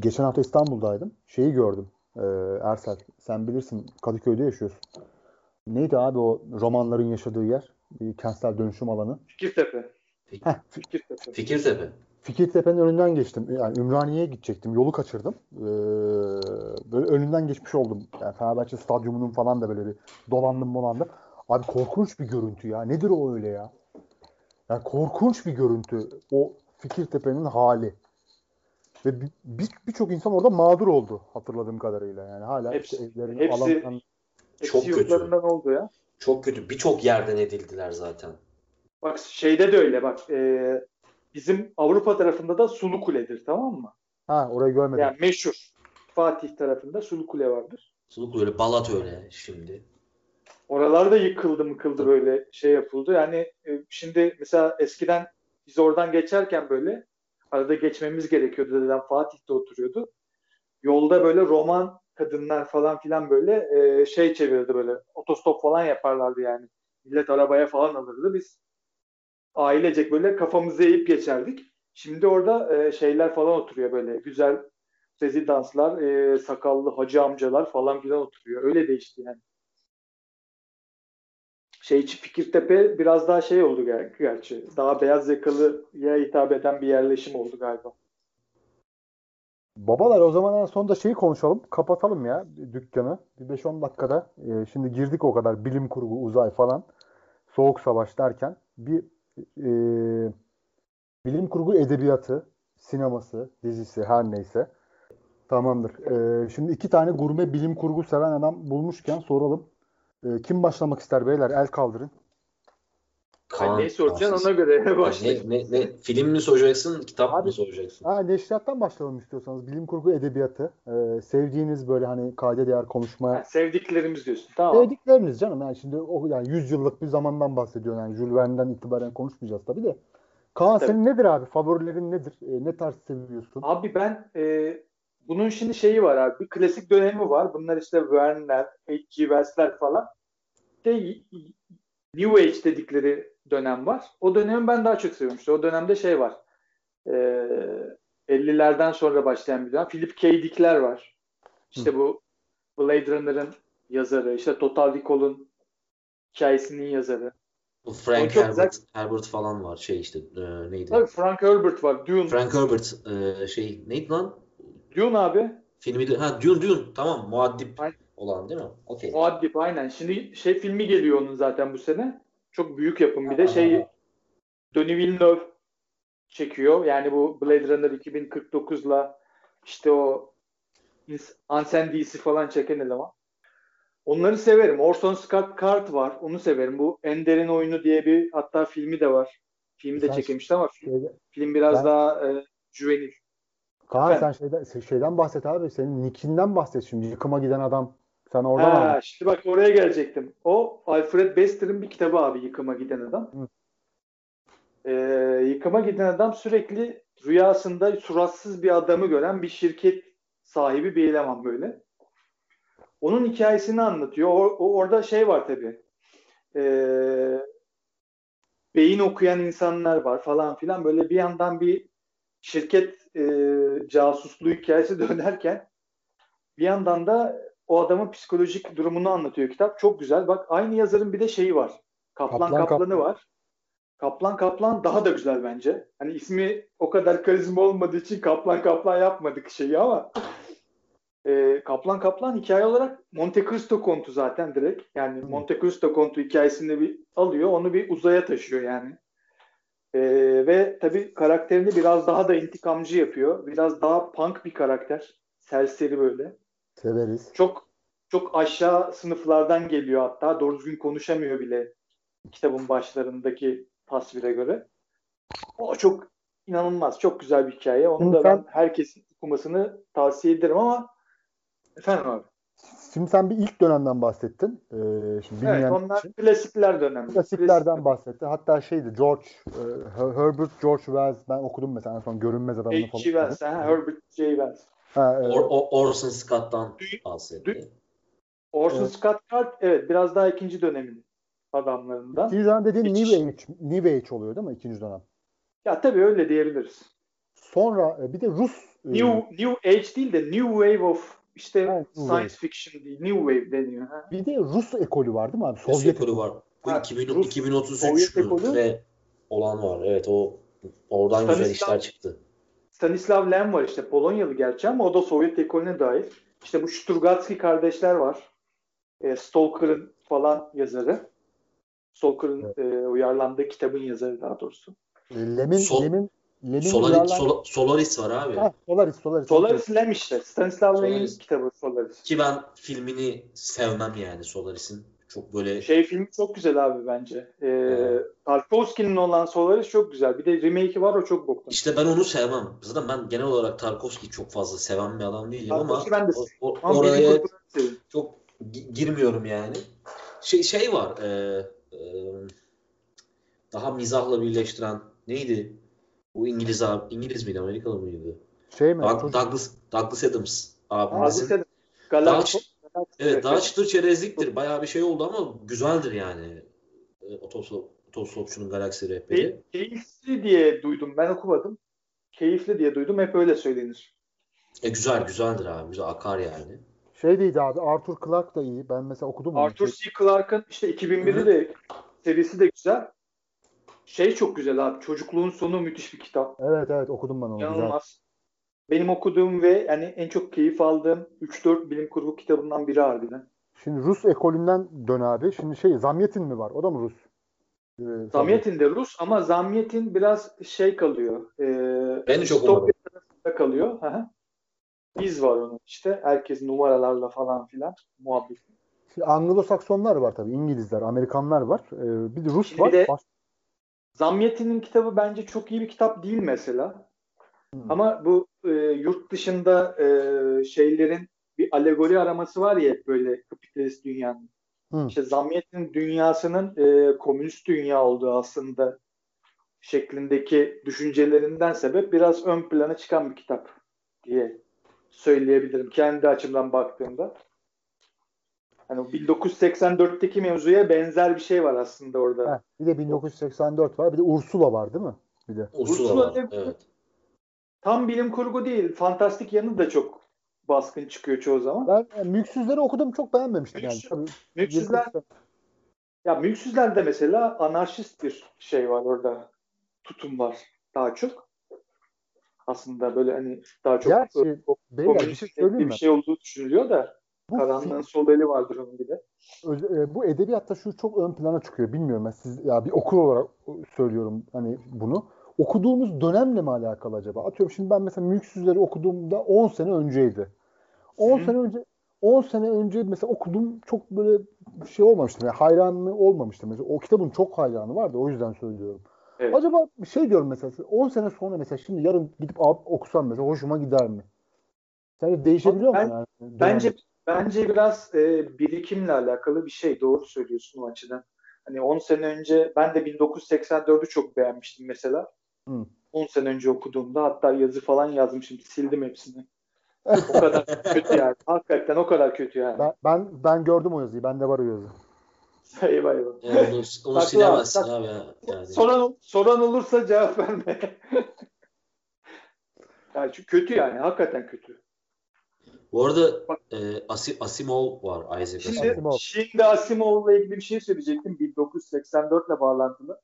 geçen hafta İstanbul'daydım. Şeyi gördüm. Ee, Ersel sen bilirsin Kadıköy'de yaşıyorsun. Neydi abi o romanların yaşadığı yer? Bir kentsel dönüşüm alanı. Fikirtepe. Heh, Fikirtepe. Fikirtepe. Fikirtepe'nin önünden geçtim. Yani Ümraniye'ye gidecektim. Yolu kaçırdım. Ee, böyle önünden geçmiş oldum. Yani Fenerbahçe stadyumunun falan da böyle bir dolandım dolandım. Abi korkunç bir görüntü ya. Nedir o öyle ya? Yani korkunç bir görüntü. O Fikirtepe'nin hali. Ve birçok bir, insan orada mağdur oldu hatırladığım kadarıyla. Yani hala hepsi, işte evlerin hepsi, alanından... çok kötü. oldu ya. Çok kötü. Birçok yerden edildiler zaten. Bak şeyde de öyle bak. E, bizim Avrupa tarafında da Sulu Kule'dir tamam mı? Ha orayı görmedim. Yani meşhur. Fatih tarafında Sulu Kule vardır. Sulu Kule, Balat öyle şimdi. Oralar da yıkıldı mıkıldı böyle şey yapıldı. Yani e, şimdi mesela eskiden biz oradan geçerken böyle arada geçmemiz gerekiyordu dedem Fatih'te oturuyordu. Yolda böyle roman kadınlar falan filan böyle e, şey çevirdi böyle otostop falan yaparlardı yani. Millet arabaya falan alırdı. Biz ailecek böyle kafamızı eğip geçerdik. Şimdi orada e, şeyler falan oturuyor böyle güzel rezidanslar, e, sakallı hacı amcalar falan filan oturuyor. Öyle değişti yani. Şey Fikirtepe biraz daha şey oldu ger gerçi. Daha beyaz yakalıya hitap eden bir yerleşim oldu galiba. Babalar o zaman en sonunda şeyi konuşalım. Kapatalım ya dükkanı. Bir 5-10 dakikada. E, şimdi girdik o kadar bilim kurgu, uzay falan. Soğuk savaş derken bir e, bilim kurgu edebiyatı, sineması, dizisi her neyse. Tamamdır. E, şimdi iki tane gurme bilim kurgu seven adam bulmuşken soralım. E, kim başlamak ister beyler? El kaldırın. Kaan, neyi soracaksın ona göre başlayın. Ne, ne, ne, film mi soracaksın, kitap Abi, mı soracaksın? Ha, neşriyattan başlayalım istiyorsanız. Bilim kurgu edebiyatı. Ee, sevdiğiniz böyle hani kayda değer konuşmaya. Ha, sevdiklerimiz diyorsun. Tamam. Sevdikleriniz canım. Yani şimdi o yani 100 yıllık bir zamandan bahsediyor. Yani Jules Verne'den itibaren konuşmayacağız tabii de. Kaan tabii. senin nedir abi? Favorilerin nedir? E, ne tarz seviyorsun? Abi ben e, bunun şimdi şeyi var abi. Bir klasik dönemi var. Bunlar işte Verne'ler, H.G. Wells'ler falan. De New Age dedikleri dönem var. O dönemi ben daha çok seviyorum. İşte o dönemde şey var. E, 50'lerden sonra başlayan bir dönem. Philip K. Dick'ler var. İşte Hı. bu Blade Runner'ın yazarı. İşte Total Recall'un hikayesinin yazarı. Bu Frank Herbert, güzel... Herbert falan var. Şey işte e, neydi? Tabii Frank Herbert var. Dune. Frank Herbert e, şey neydi lan? Dune abi. Filmi de ha Dune Dune tamam muaddip aynen. olan değil mi? Okay. Muaddip aynen. Şimdi şey filmi geliyor onun zaten bu sene. Çok büyük yapım. Bir de şey Denis Villeneuve çekiyor. Yani bu Blade Runner 2049'la işte o Ansen DC falan çeken eleman. Onları severim. Orson Scott Card var. Onu severim. Bu Ender'in oyunu diye bir hatta filmi de var. Filmi de çekilmişti ama film, film biraz ben, daha e, juvenil. Kaan ben, sen şeyden, şeyden bahset abi. Senin Nick'inden bahset şimdi. Yıkıma giden adam sen oradan ha, Şimdi bak oraya gelecektim. O Alfred Bester'ın bir kitabı abi Yıkıma Giden Adam. Ee, yıkıma Giden Adam sürekli rüyasında suratsız bir adamı gören bir şirket sahibi bir eleman böyle. Onun hikayesini anlatıyor. O, o orada şey var tabii. Ee, beyin okuyan insanlar var falan filan. Böyle bir yandan bir şirket e, casusluğu hikayesi dönerken bir yandan da o adamın psikolojik durumunu anlatıyor kitap. Çok güzel. Bak aynı yazarın bir de şeyi var. Kaplan, Kaplan Kaplan'ı Kaplan. var. Kaplan Kaplan daha da güzel bence. Hani ismi o kadar karizma olmadığı için Kaplan Kaplan yapmadık şeyi ama e, Kaplan Kaplan hikaye olarak Monte Cristo kontu zaten direkt. Yani. Monte Cristo kontu hikayesini bir alıyor. Onu bir uzaya taşıyor yani. E, ve tabii karakterini biraz daha da intikamcı yapıyor. Biraz daha punk bir karakter. Serseri böyle. Severiz. Çok çok aşağı sınıflardan geliyor hatta. Doğru düzgün konuşamıyor bile kitabın başlarındaki tasvire göre. O çok inanılmaz. Çok güzel bir hikaye. Onu Şimdi da sen- ben herkesin okumasını tavsiye ederim ama efendim abi. Şimdi sen bir ilk dönemden bahsettin. Ee, şimdi Evet onlar için. klasikler dönemi. Klasiklerden bahsetti. Hatta şeydi George, e, Her- Herbert George Wells ben okudum mesela en son Görünmez Adamını H.G. falan. Wells, ha, Herbert J. Wells. Ha, e, Or- O- Orson Scott'tan bahsetti. Orson Evet. Scott Card evet biraz daha ikinci dönemin adamlarından. İkinci dönem dediğin Hiç- New Age, New Age oluyor değil mi ikinci dönem? Ya tabii öyle diyebiliriz. Sonra e, bir de Rus e, New New Age değil de New Wave of işte Evet, science Wave. fiction değil. New Wave deniyor. Ha. bir de Rus ekolü var değil mi abi? Sovyet Sovyet ekolü var. Bu Ha, 2000, Rus- 2033 Sovyet ekolü- olan var. Evet o oradan güzel Stanislav- işler çıktı. Stanislav Lem var işte Polonyalı gerçi ama o da Sovyet ekolüne dahil. İşte bu Strugatsky kardeşler var. E, Stalker'ın falan yazarı. Stalker'ın e, uyarlandığı kitabın yazarı daha doğrusu. E, Lem'in Sol- Lem'in Lem'in Solaris, uyarlan- Sola- Solaris var abi. Ha, Solaris Solaris. Solaris Lem işte. Stanislav Lem'in kitabı Solaris. Ki ben filmini sevmem yani Solaris'in. Çok böyle Şey film çok güzel abi bence. E, Evet. Tarkovski'nin olan Solaris çok güzel. Bir de remake'i var o çok boktan. işte ben onu sevmem. Zaten ben genel olarak Tarkovski'yi çok fazla seven bir adam değilim ama Tarkovski ben de o- o- Ama oraya çok gi- girmiyorum yani. Şey şey var. e, e, daha mizahla birleştiren neydi? Bu İngiliz abi İngiliz miydi Amerikalı mıydı? Şey mi? Doug- Douglas Douglas Adams Abi abimizin. Galaktik. çı- evet daha çıtır çerezliktir. Bayağı bir şey oldu ama güzeldir yani. E, Otostop, Otostopçunun Galaksi Rehberi. Key- Keyifli diye duydum. Ben okumadım. Keyifli diye duydum. Hep öyle söylenir. E, güzel güzeldir abi. Güzel akar yani. Şey değildi abi Arthur Clarke da iyi. Ben mesela okudum. Arthur C. Clarke'ın işte 2001'i de serisi de güzel. Şey çok güzel abi. Çocukluğun sonu müthiş bir kitap. Evet evet okudum ben onu. Güzel. İnanılmaz. Benim okuduğum ve yani en çok keyif aldığım 3-4 bilim kurgu kitabından biri harbiden. Şimdi Rus ekolünden dön abi. Şimdi şey Zamyatin mi var? O da mı Rus? Ee, Zamyatin de Rus ama Zamyatin biraz şey kalıyor. E, Ben de çok tarafında kalıyor. Hı hı. Biz var onun işte. Herkes numaralarla falan filan muhabbet. Anglo-Saksonlar var tabii. İngilizler, Amerikanlar var. Ee, bir de Rus Şimdi var. de- Baş- Zamyatin'in kitabı bence çok iyi bir kitap değil mesela. Hmm. Ama bu e, yurt dışında e, şeylerin bir alegori araması var ya böyle kapitalist dünyanın. Hı. İşte Zamyatin dünyasının e, komünist dünya olduğu aslında şeklindeki düşüncelerinden sebep biraz ön plana çıkan bir kitap diye söyleyebilirim kendi açımdan baktığımda. Hani o 1984'teki mevzuya benzer bir şey var aslında orada. Heh, bir de 1984 var. Bir de Ursula var değil mi? Bir de. Ursula Ursula var. Evet. Tam bilim kurgu değil, fantastik yanı da çok baskın çıkıyor çoğu zaman. Ben e, Mülksüzleri okudum. Çok beğenmemiştim yani. Mülksüz- Tabii, Mülksüzler, ya Mülksüzler'de mesela anarşist bir şey var orada. Tutum var daha çok. Aslında böyle hani daha çok Gerçi, o- beyler bir komünist şey bir şey olduğu düşünülüyor da Bu, karanlığın sol eli vardır onun bir de. e, bu edebiyatta şu çok ön plana çıkıyor. Bilmiyorum ben siz ya bir okur olarak söylüyorum hani bunu. Okuduğumuz dönemle mi alakalı acaba? Atıyorum şimdi ben mesela Mülksüzleri okuduğumda 10 sene önceydi. 10 Hı. sene önce 10 sene önce mesela okudum çok böyle şey olmamıştım. Yani hayranlığı olmamıştım. Mesela o kitabın çok hayranı vardı. O yüzden söylüyorum. Evet. Acaba bir şey diyorum mesela 10 sene sonra mesela şimdi yarın gidip alıp okusam mesela hoşuma gider mi? Sence değişebiliyor mu Ben- yani? Bence bence biraz e, birikimle alakalı bir şey. Doğru söylüyorsun o açıdan. Hani 10 sene önce ben de 1984'ü çok beğenmiştim mesela. Hı. 10 sene önce okuduğumda hatta yazı falan yazmışım. Sildim hepsini. O kadar kötü yani. Hakikaten o kadar kötü yani. Ben, ben ben gördüm o yazıyı. Bende var o yazı. eyvah eyvah. Yani onu, onu silemezsin abi. abi ya. Yani. Soran, soran olursa cevap verme. yani çünkü kötü yani. Hakikaten kötü. Bu arada e, Asi- Asimov var Isaac Şimdi, Asimov. Şimdi Asimov'la ilgili bir şey söyleyecektim. 1984 ile bağlantılı.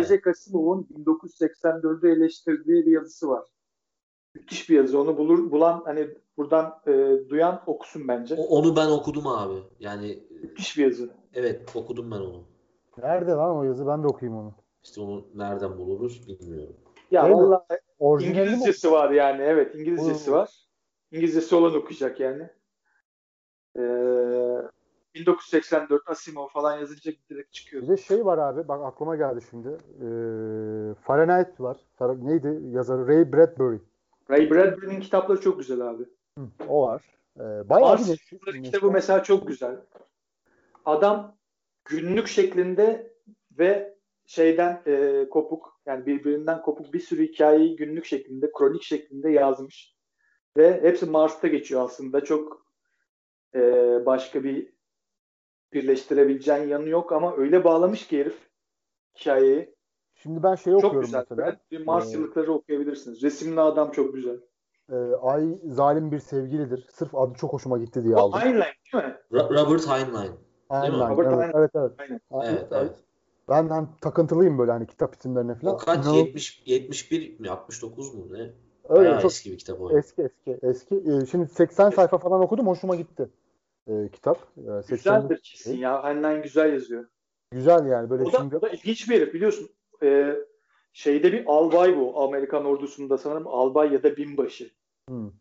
Isaac Asimov'un 1984'ü eleştirdiği bir yazısı var. Müthiş bir yazı. Onu bulur, bulan hani buradan e, duyan okusun bence. O- Onu ben okudum abi. Yani e, Müthiş bir yazı. evet okudum ben onu. Nerede lan o yazı? Ben de okuyayım onu. İşte onu nereden buluruz bilmiyorum. Ya Değil mi? vallahi Orijinalini mi? İngilizcesi var yani. Evet İngilizcesi Hmm. var. İngilizcesi olan okuyacak yani. Ee, 1984 Asimov falan yazınca direkt çıkıyor. Bir de şey var abi bak aklıma geldi şimdi. Ee, Fahrenheit var. Neydi yazarı? Ray Bradbury. Ray Bradbury'nin kitapları çok güzel abi. Hı, o var. Ee, bayağı bir Yıldızları neşir- kitabı mesela çok güzel. Adam günlük şeklinde ve şeyden e, kopuk yani birbirinden kopuk bir sürü hikayeyi günlük şeklinde, kronik şeklinde yazmış. Ve hepsi Mars'ta geçiyor aslında. Çok e, başka bir birleştirebileceğin yanı yok ama öyle bağlamış ki herif hikayeyi. Şimdi ben şey Çok okuyorum güzel. mesela. Bir Mars Ee, yıllıkları okuyabilirsiniz. Resimli adam çok güzel. Ee, Ay zalim bir sevgilidir. Sırf adı çok hoşuma gitti diye O aldım. Heinlein değil mi? Robert Heinlein. Mi? Robert Evet, Heinlein. evet, evet. Aynen. Evet, evet. Ben hani takıntılıyım böyle hani kitap isimlerine falan. O kaç? İnanıl- 70, 71 mi? 69 mu? Ne? Öyle Bayağı çok eski bir kitap o. eski eski eski. Ee, şimdi 80 sayfa falan okudum. Hoşuma gitti. Ee, kitap. Ee, 80 Güzeldir kesin ya. Heinlein güzel yazıyor. Güzel yani böyle O da, şimdi. o da ilginç bir herif biliyorsun. Ee, şeyde bir albay bu. Amerikan ordusunda sanırım albay ya da binbaşı. Hı.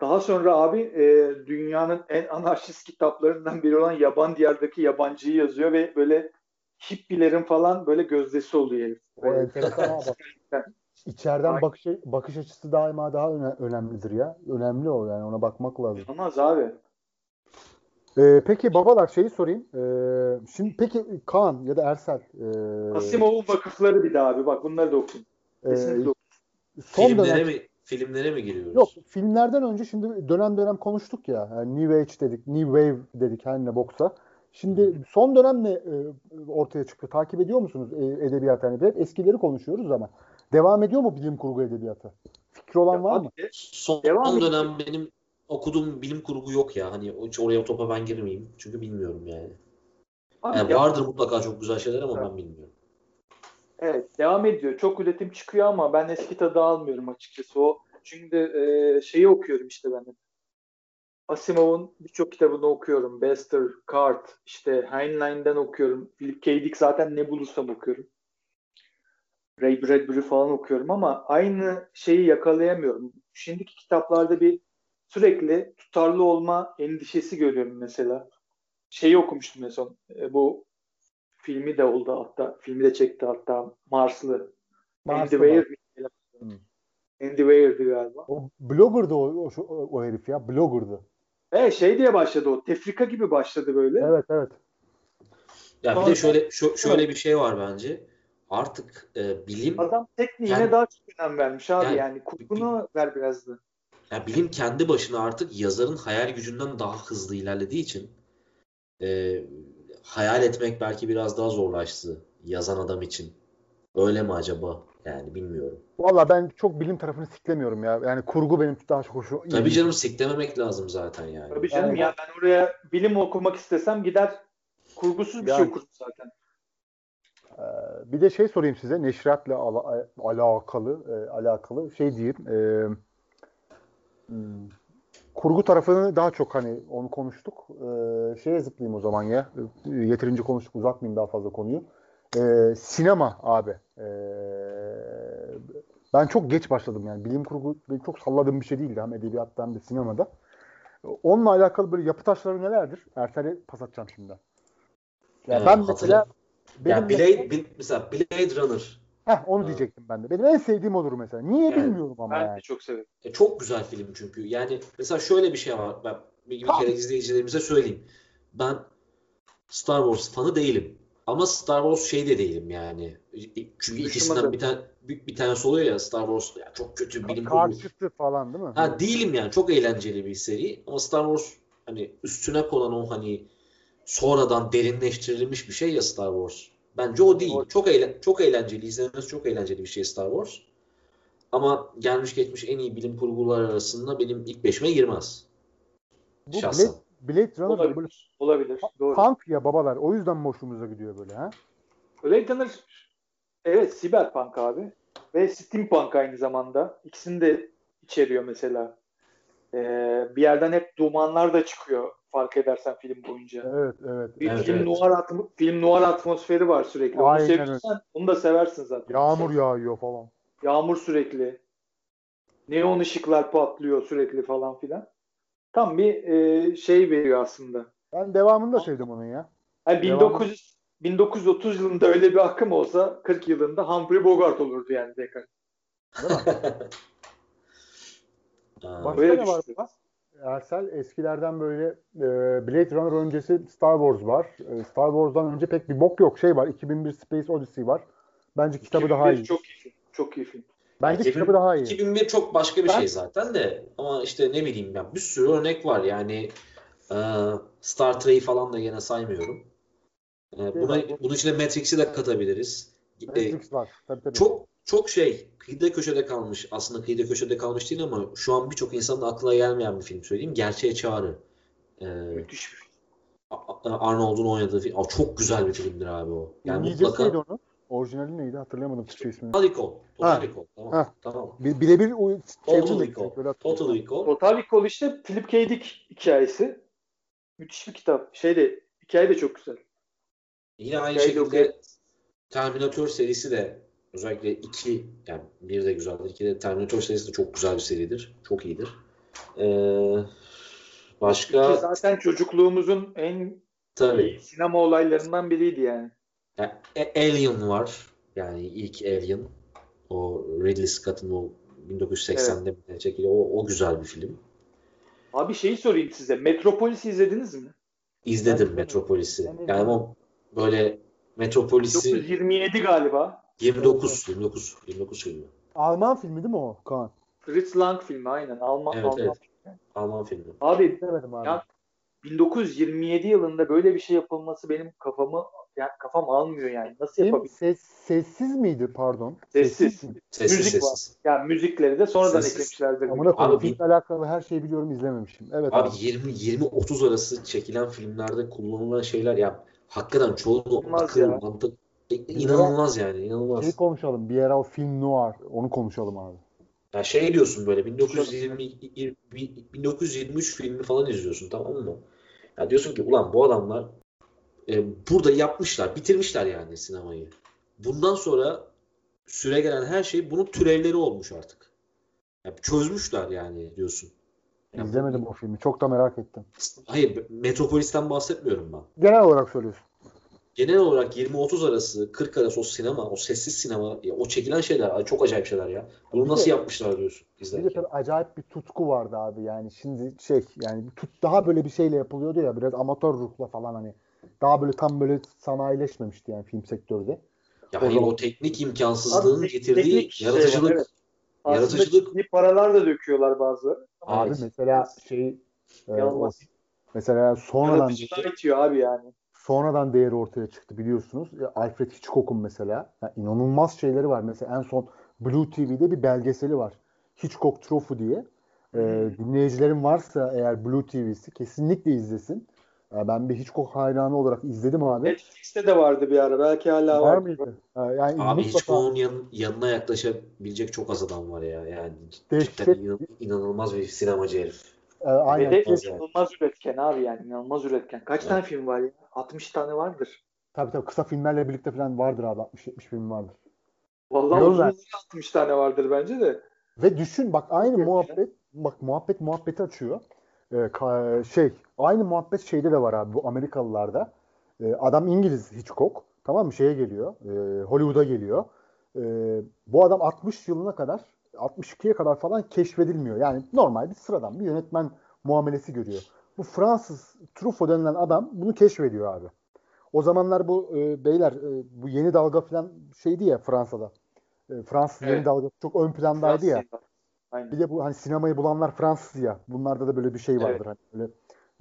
Daha sonra abi e, dünyanın en anarşist kitaplarından biri olan Yaban Diyar'daki yabancıyı yazıyor ve böyle hippilerin falan böyle gözdesi oluyor herif. O Bak. İçeriden Aynen. bakış, bakış açısı daima daha öne- önemlidir ya. Önemli o yani ona bakmak lazım. Olmaz abi. Ee, peki babalar şeyi sorayım. Ee, şimdi peki Kaan ya da Ersel ee, Asimov'un vakıfları bir daha abi. Bak bunları da okuyun. ee, Kesinlikle okuyun. son Filmlere dönem mi filmlere mi giriyoruz? yok filmlerden önce şimdi dönem dönem konuştuk ya. Yani New Age dedik, New Wave dedik her ne boksa. Şimdi son dönem ne e, ortaya çıktı? Takip ediyor musunuz e, edebiyat hani? Hep eskileri konuşuyoruz ama devam ediyor mu bilim kurgu edebiyatı? Fikri olan var mı? Son Devam ediyor. dönem benim okuduğum bilim kurgu yok ya. Hani hiç oraya o topa ben girmeyeyim. Çünkü bilmiyorum yani. abi Yani ya- vardır mutlaka çok güzel şeyler ama ben bilmiyorum. Evet devam ediyor. Çok üretim çıkıyor ama ben eski tadı almıyorum açıkçası. O çünkü e, şeyi okuyorum işte ben de. Asimov'un birçok kitabını okuyorum. Bester, Cart, işte Heinlein'den okuyorum. Philip K. Dick zaten ne bulursam okuyorum. Ray Bradbury falan okuyorum ama aynı şeyi yakalayamıyorum. Şimdiki kitaplarda bir sürekli tutarlı olma endişesi görüyorum mesela. Şeyi okumuştum en son. E, bu filmi de oldu hatta. Filmi de çekti hatta Marslı. Andy Marslı Weir. Hmm. Andy Weir'di galiba. O blogger'dı o, o, o herif ya. Blogger'dı. E şey diye başladı o. Tefrika gibi başladı böyle. Evet evet. Ya bir de şöyle şö- şöyle bir şey var bence. Artık e, bilim Adam tekniğine Yani- daha çok önem vermiş abi. Yani- Yani, kurgunu ver biraz da. ya bilim kendi başına artık yazarın hayal gücünden daha hızlı ilerlediği için e, hayal etmek belki biraz daha zorlaştı yazan adam için. Öyle mi acaba? Yani bilmiyorum. Valla ben çok bilim tarafını siklemiyorum ya. Yani kurgu benim daha çok hoşuma Tabii canım siklememek lazım zaten yani. Tabii canım Yani- ya ben oraya bilim okumak istesem gider kurgusuz bir Yani- şey okurum zaten. Ee, bir de şey sorayım size neşriatla ala- alakalı e, alakalı şey diyeyim. e, hmm, kurgu tarafını daha çok hani onu konuştuk. Ee, şeye zıplayayım o zaman ya. Ee, Yeterince konuştuk uzatmayayım daha fazla konuyu. Ee, sinema abi. Ee, ben çok geç başladım yani. Bilim kurgu benim çok salladığım bir şey değildi hem edebiyatta hem de sinemada. Onunla alakalı böyle yapı taşları nelerdir? Ertel'e pas atacağım şimdi. Ya Ee, ben mesela benim Ya Blade, Bil- mesela Blade Runner Heh, onu Ha. diyecektim ben de. Benim en sevdiğim odur mesela. Niye Yani bilmiyorum ama Ben yani. de çok severim. E, çok güzel film çünkü. Yani mesela şöyle bir şey var. Ben bir, bir kere izleyicilerimize söyleyeyim. Ben Star Wars fanı değilim. Ama Star Wars şey de değilim yani. Çünkü ikisinden bir tane bir, bir tanesi oluyor ya Star Wars ya çok kötü bilim kurgu. Karşıtı falan değil mi? Ha değilim yani. Çok eğlenceli bir seri. Ama Star Wars hani üstüne konan o hani sonradan derinleştirilmiş bir şey ya Star Wars. Bence o değil. Çok eğlen çok eğlenceli. izlemesi çok eğlenceli bir şey Star Wars. Ama gelmiş geçmiş en iyi bilim kurgular arasında benim ilk beşime girmez. Bu şahsen. Blade, Blade Runner da böyle Olabilir. Olabilir. Doğru. punk ya babalar. O yüzden hoşumuza gidiyor böyle ha? Blade Runner evet Cyberpunk abi. Ve Steampunk aynı zamanda. İkisini de içeriyor mesela. Ee, bir yerden hep dumanlar da çıkıyor fark edersen film boyunca. Evet evet. Bir Evet, film evet. noir atm- film noir atmosferi var sürekli. Onu Aynen seviyorsan onu da seversin zaten. Yağmur yağıyor falan. Yağmur sürekli. Neon ışıklar patlıyor sürekli falan filan. Tam bir e, şey veriyor aslında. Ben devamını da sevdim onun ya. Yani Devam- 1900 1930 yılında öyle bir akım olsa 40 yılında Humphrey Bogart olurdu yani tekrar. Aa, Başka Öyle ne var? Ersel eskilerden böyle e, Blade Runner öncesi Star Wars var. E, Star Wars'dan önce pek bir bok yok. Şey var 2001 Space Odyssey var. Bence kitabı daha 2001 iyi. Çok iyi. Çok iyi film. Bence 2000 kitabı daha iyi. 2001 çok başka bir Ben- şey zaten de ama işte ne bileyim ben bir sürü örnek var yani e, Star Trek'i falan da yine saymıyorum. E, buna, Değil mi? bunun içine Matrix'i de katabiliriz. E, Matrix var. Tabii tabii. çok çok şey kıyıda köşede kalmış aslında kıyıda köşede kalmış değil ama şu an birçok insanın aklına gelmeyen bir film söyleyeyim. Gerçeğe Çağrı. E, Müthiş bir film. Arnold'un oynadığı film. Aa, çok güzel bir filmdir abi o. Yani İngilizcesi mutlaka neydi onun? Orijinali neydi? Hatırlayamadım Türkçe ismini. Total Recall. Total Recall. Tamam. Ha. Tamam. Bir, birebir o Total Recall. Total Recall. Total Recall işte Philip K. Dick hikayesi. Müthiş bir kitap. Şey de hikaye de çok güzel. Yine aynı Hikaye de şekilde. Terminator serisi de özellikle 2 yani bir de güzeldir. 2 de Terminator serisi de çok güzel bir seridir. Çok iyidir. Ee, başka Ki zaten çocukluğumuzun en tabii sinema olaylarından biriydi yani. yani A- Alien var. Yani ilk Alien. O Ridley Scott'ın o 1980'de evet. çekili o, o güzel bir film. Abi şeyi sorayım size. Metropolis'i izlediniz mi? İzledim Ben- Metropolis'i. Yani o böyle Metropolis'i 1927 galiba. 29 29 29 filmi. Alman filmi değil mi o Kaan? Fritz Lang filmi aynen. Alman. Evet, Alman. evet. Alman filmi. Abi Demedim abi. Ya- 1927 yılında böyle bir şey yapılması benim kafamı yani kafam almıyor yani. Nasıl Film yapabilir? ses, sessiz miydi pardon? Sessiz. Sessiz Müzik var. sessiz. Yani müzikleri de sonradan Sessiz. eklemişlerdir. Amına koyayım. Filmle alakalı her şeyi biliyorum izlememişim. Evet Abi abi. 20 20 30 arası çekilen filmlerde kullanılan şeyler ya hakikaten İnanılmaz akıl, ya. mantık inanılmaz yani inanılmaz. Şey konuşalım. Bir ara o film noir. Onu konuşalım abi. Ya şey diyorsun böyle 1920 1923 filmi falan izliyorsun tamam mı? Ya diyorsun ki ulan bu adamlar e, burada yapmışlar, bitirmişler yani sinemayı. Bundan sonra süre gelen her şey bunun türevleri olmuş artık. Ya çözmüşler yani diyorsun. Ya bu- İzlemedim o filmi. Çok da merak ettim. Hayır, Metropolis'ten bahsetmiyorum ben. Genel olarak söylüyorsun. Genel olarak 20-30 arası, 40 arası o sinema, o sessiz sinema, ya o çekilen şeyler çok acayip şeyler ya. Bunu Bir nasıl de- yapmışlar diyorsun Bir de izlerken. tabii acayip bir tutku vardı abi. Yani şimdi şey yani bir tut daha böyle bir şeyle yapılıyordu ya biraz amatör ruhla falan hani. Daha böyle tam böyle sanayileşmemişti yani film sektörü de. Ya o hayır zaman- o teknik imkansızlığın Abi, getirdiği teknik şey var, yaratıcılık. evet. Aslında yaratıcılık- ciddi paralar da döküyorlar bazıları. Abi Evet. mesela şey e, o, mesela sonradan itiyor abi yani. Sonradan değeri ortaya çıktı biliyorsunuz. E, Alfred Hitchcock'un mesela yani inanılmaz şeyleri var. Mesela en son Blue TV'de bir belgeseli var. Hitchcock Trophy diye. E, dinleyicilerin varsa eğer Blue TV'si kesinlikle izlesin. E, ben bir Hitchcock hayranı olarak izledim abi. Netflix'te de vardı bir ara. Belki hala var var. mıydı? E, yani Abi Hitchcock'un yan, yanına yaklaşabilecek çok az adam var ya. Yani Dehşet- cidden inan- inanılmaz bir sinemacı herif. E, aynen. Ve de inanılmaz üretken abi yani. inanılmaz üretken. Kaç tane film var ya? 60 tane vardır. Tabii tabii kısa filmlerle birlikte falan vardır abi 60-70 film vardır. Vallahi uzun ver. 60 tane vardır bence de. Ve düşün bak aynı ya. muhabbet bak muhabbet muhabbeti açıyor. Ee, şey aynı muhabbet şeyde de var abi bu Amerikalılarda. Ee, adam İngiliz Hitchcock tamam mı şeye geliyor. e, Hollywood'a geliyor. Ee, bu adam 60 yılına kadar 62'ye kadar falan keşfedilmiyor. Yani normal bir sıradan bir yönetmen muamelesi görüyor. Bu Fransız Truffaut denilen adam bunu keşfediyor abi. O zamanlar bu e, beyler e, bu yeni dalga falan şeydi ya Fransa'da. E, Fransız yeni Evet. dalga çok ön plandaydı ya. Fransız. Aynen. Bir de bu hani sinemayı bulanlar Fransız ya. Bunlarda da böyle bir şey vardır. Hani böyle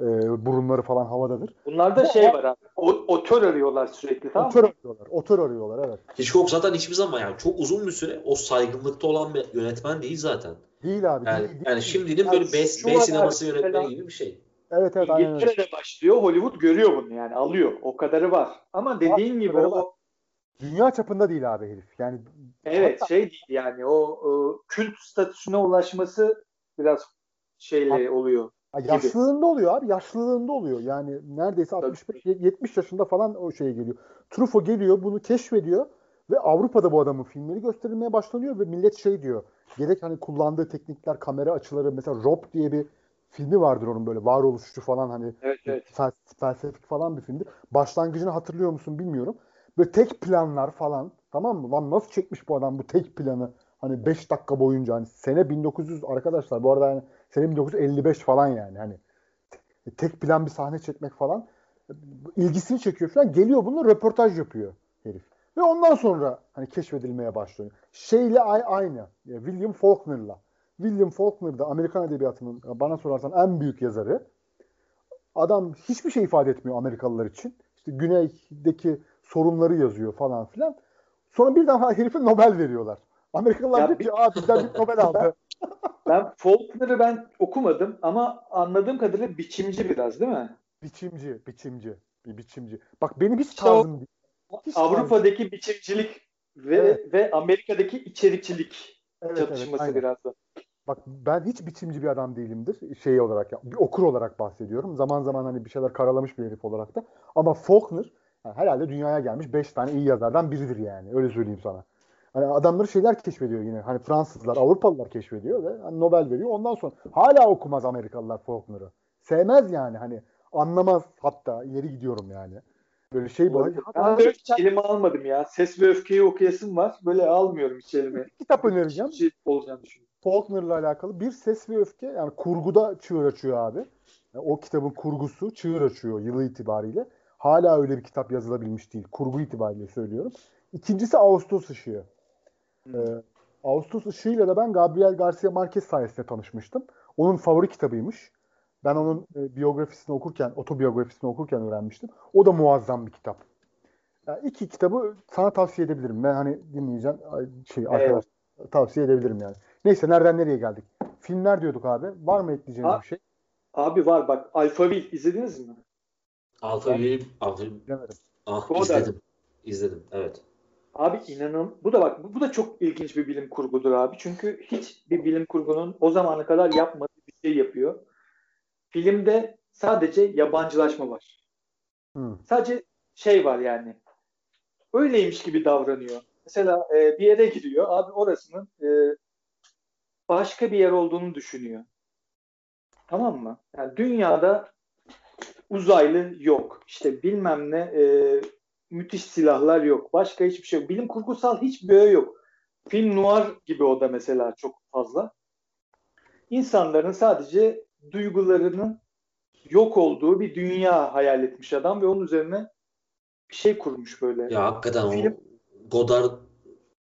e, burunları falan havadadır. Bunlarda Bu- şey var abi. O, otör arıyorlar sürekli tamam Otör mı? arıyorlar. Otör arıyorlar evet. Hitchcock zaten hiçbir zaman yani çok uzun bir süre o saygınlıkta olan bir yönetmen değil zaten. Değil abi. Yani, değil, değil. yani şimdinin Ya böyle B, B sineması abi, yönetmeni gibi bir şey. Evet evet aynen öyle. İngiltere'de başlıyor. Hollywood görüyor bunu yani. Alıyor. O kadarı var. Ama dediğin gibi o var. Dünya çapında değil abi herif. Yani evet şey değil yani o, o kült statüsüne ulaşması biraz şeyle oluyor. Yaşlılığında oluyor abi. Yaşlılığında oluyor. Yani neredeyse 65 70 yaşında falan o şeye geliyor. Truffaut geliyor, bunu keşfediyor ve Avrupa'da bu adamın filmleri gösterilmeye başlanıyor ve millet şey diyor. Gerek hani kullandığı teknikler, kamera açıları mesela Rob diye bir filmi vardır onun böyle varoluşçu falan hani Evet evet. fel- felsefik falan bir filmdir. Başlangıcını hatırlıyor musun bilmiyorum. Böyle tek planlar falan tamam mı? Lan nasıl çekmiş bu adam bu tek planı? Hani 5 dakika boyunca hani sene 1900 arkadaşlar bu arada yani sene 1955 falan yani hani tek plan bir sahne çekmek falan ilgisini çekiyor falan geliyor bununla röportaj yapıyor herif. Ve ondan sonra hani keşfedilmeye başlıyor. Şeyle ay- aynı. William Faulkner'la. William Faulkner da Amerikan edebiyatının bana sorarsan en büyük yazarı. Adam hiçbir şey ifade etmiyor Amerikalılar için. İşte güneydeki sorunları yazıyor falan filan. Sonra birden herife Nobel veriyorlar. Amerikalılar diyor ki aa bizden bir Nobel aldı. Ben Faulkner'ı ben okumadım ama anladığım kadarıyla biçimci biraz değil mi? biçimci, biçimci, bir biçimci. Bak benim hiç İşte tarzım değil. Hiç tarzım- Avrupa'daki biçimcilik ve Evet. ve Amerika'daki içerikçilik Evet, çatışması aynen. biraz da. Bak ben hiç biçimci bir adam değilimdir. Şey olarak ya, bir okur olarak bahsediyorum. Zaman zaman hani bir şeyler karalamış bir herif olarak da. Ama Faulkner yani herhalde dünyaya gelmiş 5 tane iyi yazardan biridir yani. Öyle söyleyeyim sana. Hani adamları şeyler keşfediyor yine. Hani Fransızlar, Avrupalılar keşfediyor ve hani Nobel veriyor. Ondan sonra hala okumaz Amerikalılar Faulkner'ı. Sevmez yani hani. Anlamaz hatta. ileri gidiyorum yani. Böyle şey bu. Ben de hiç elime almadım ya. Ses ve öfkeyi okuyasım var. Böyle almıyorum hiç elime. kitap önereceğim. Şey olacağını düşünüyorum. Faulkner'la alakalı bir ses ve öfke yani kurguda çığır açıyor abi. Yani o kitabın kurgusu çığır açıyor yılı itibariyle. Hala öyle bir kitap yazılabilmiş değil. Kurgu itibariyle söylüyorum. İkincisi Ağustos Işığı. Ee, Ağustos Işığı'yla da ben Gabriel Garcia Marquez sayesinde tanışmıştım. Onun favori kitabıymış. Ben onun e, biyografisini okurken, otobiyografisini okurken öğrenmiştim. O da muazzam bir kitap. Yani iki kitabı sana tavsiye edebilirim. Ben hani dinleyeceğim şey arkadaş tavsiye edebilirim yani. Neyse nereden nereye geldik? Filmler diyorduk abi. Var mı ekleyeceğiniz bir şey? Abi var bak. Alphaville izlediniz mi? Alphaville, ah izledim. İzledim, evet. Abi inanın bu da bak bu, da çok ilginç bir bilim kurgudur abi. Çünkü hiç bir bilim kurgunun o zamana kadar yapmadığı bir şey yapıyor. Filmde sadece yabancılaşma var. Hı. Sadece şey var yani. Öyleymiş gibi davranıyor. Mesela e, bir yere gidiyor. Abi orasının e, başka bir yer olduğunu düşünüyor. Tamam mı? Yani dünyada uzaylı yok. İşte bilmem ne e, müthiş silahlar yok. Başka hiçbir şey yok. Bilim kurgusal hiçbir öğe yok. Film noir gibi o da mesela çok fazla. İnsanların sadece duygularının yok olduğu bir dünya hayal etmiş adam ve onun üzerine bir şey kurmuş böyle. Ya hakikaten Film- o Godard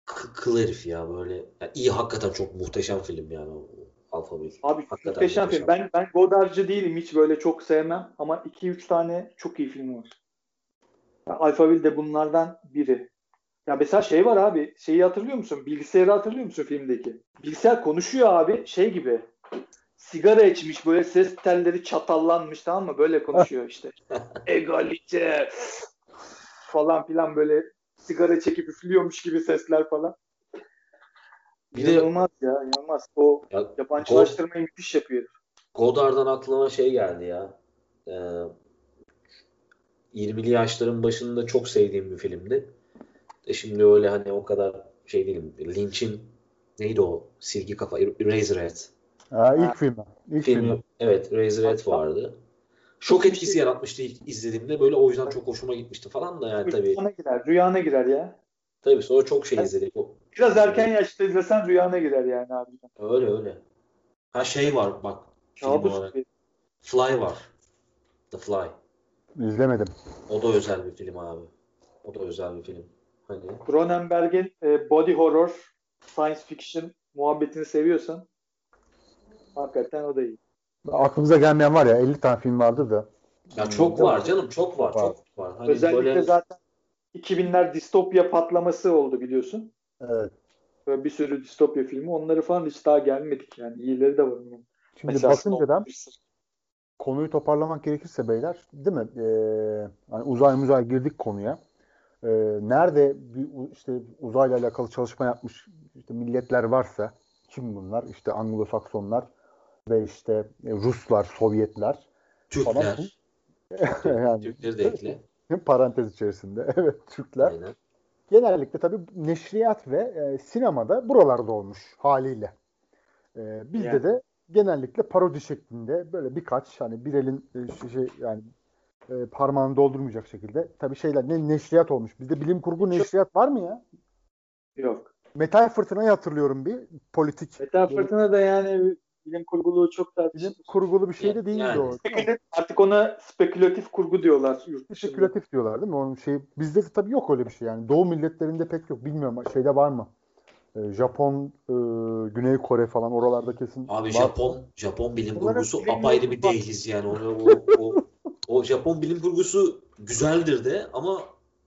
kıl herif ya böyle. Ya iyi hakikaten çok muhteşem film yani o. Abi Hakikaten muhteşem muhteşem. film. Ben ben Godard'cı değilim. Hiç böyle çok sevmem. Ama 2-3 tane çok iyi film var. Ya, Alphaville de bunlardan biri. Ya mesela şey var abi. Şeyi hatırlıyor musun? Bilgisayarı hatırlıyor musun filmdeki? Bilgisayar konuşuyor abi. Şey gibi. Sigara içmiş böyle ses telleri çatallanmış tamam mı? Böyle konuşuyor işte. Egalite falan filan böyle sigara çekip üflüyormuş gibi sesler falan. Bir de- İnanılmaz ya inanılmaz. O Ya, yabancılaştırmayı müthiş yapıyor. Godard'dan aklıma şey geldi ya. Ee, 20'li yaşların başında çok sevdiğim bir filmdi. E şimdi öyle hani o kadar şey değilim. Lynch'in neydi o? Silgi kafa. Eraserhead. Ha, ilk film. İlk Filmi. film. Evet, Eraserhead vardı. Şok etkisi yaratmıştı ilk izlediğimde. Böyle o yüzden çok hoşuma gitmişti falan da yani tabii. Rüyana girer. Rüyana girer ya. Tabii sonra çok şey izledik. O- Biraz erken yaşta izlesen rüyana girer yani abi. Öyle öyle. Ha şey var bak film Kabus. Fly var. The Fly. İzlemedim. O da özel bir film abi. O da özel bir film. Hani Cronenberg'in e, body horror, science fiction muhabbetini seviyorsan hakikaten o da iyi. Aklımıza gelmeyen var ya 50 tane film vardı da. ya çok var canım çok var Var. çok var. Hani Özellikle böyle zaten 2000'ler distopya patlaması oldu biliyorsun. Evet. Böyle bir sürü distopya filmi. Onları falan hiç daha gelmedik yani. İyileri de var. Şimdi Mesela bakınca da. Konuyu toparlamak gerekirse beyler değil mi? Ee, hani uzay muzay girdik konuya. Ee, nerede bir işte uzayla alakalı çalışma yapmış işte milletler varsa kim bunlar? İşte Anglo-Saksonlar ve işte e, Ruslar, Sovyetler Türkler. yani Türkleri de ekle. parantez içerisinde. Evet, Türkler. Aynen. Genellikle tabii neşriyat ve e, sinemada buralarda olmuş haliyle. E, bizde Yani. de genellikle parodi şeklinde böyle birkaç hani bir elin e, şey, şey yani e, parmağını doldurmayacak şekilde. Tabii şeyler ne neşriyat olmuş. Bizde bilim kurgu neşriyat var mı ya? Yok. Metal Fırtına'yı hatırlıyorum bir. Politik. Metal Fırtına da yani bilim kurguluğu çok tartışılır. Bilim kurgulu bir şey de değildi Yani. o. Artık ona spekülatif kurgu diyorlar yurt dışında. Spekülatif diyorlar değil mi? Onun şey bizde de tabii yok öyle bir şey yani. Doğu milletlerinde pek yok. Bilmiyorum şeyde var mı? Ee, Japon, e, Güney Kore falan oralarda kesin Abi var. Japon Japon bilim Bunların kurgusu apayrı bir dehliz yani. Onu, o, o, o Japon bilim kurgusu güzeldir de ama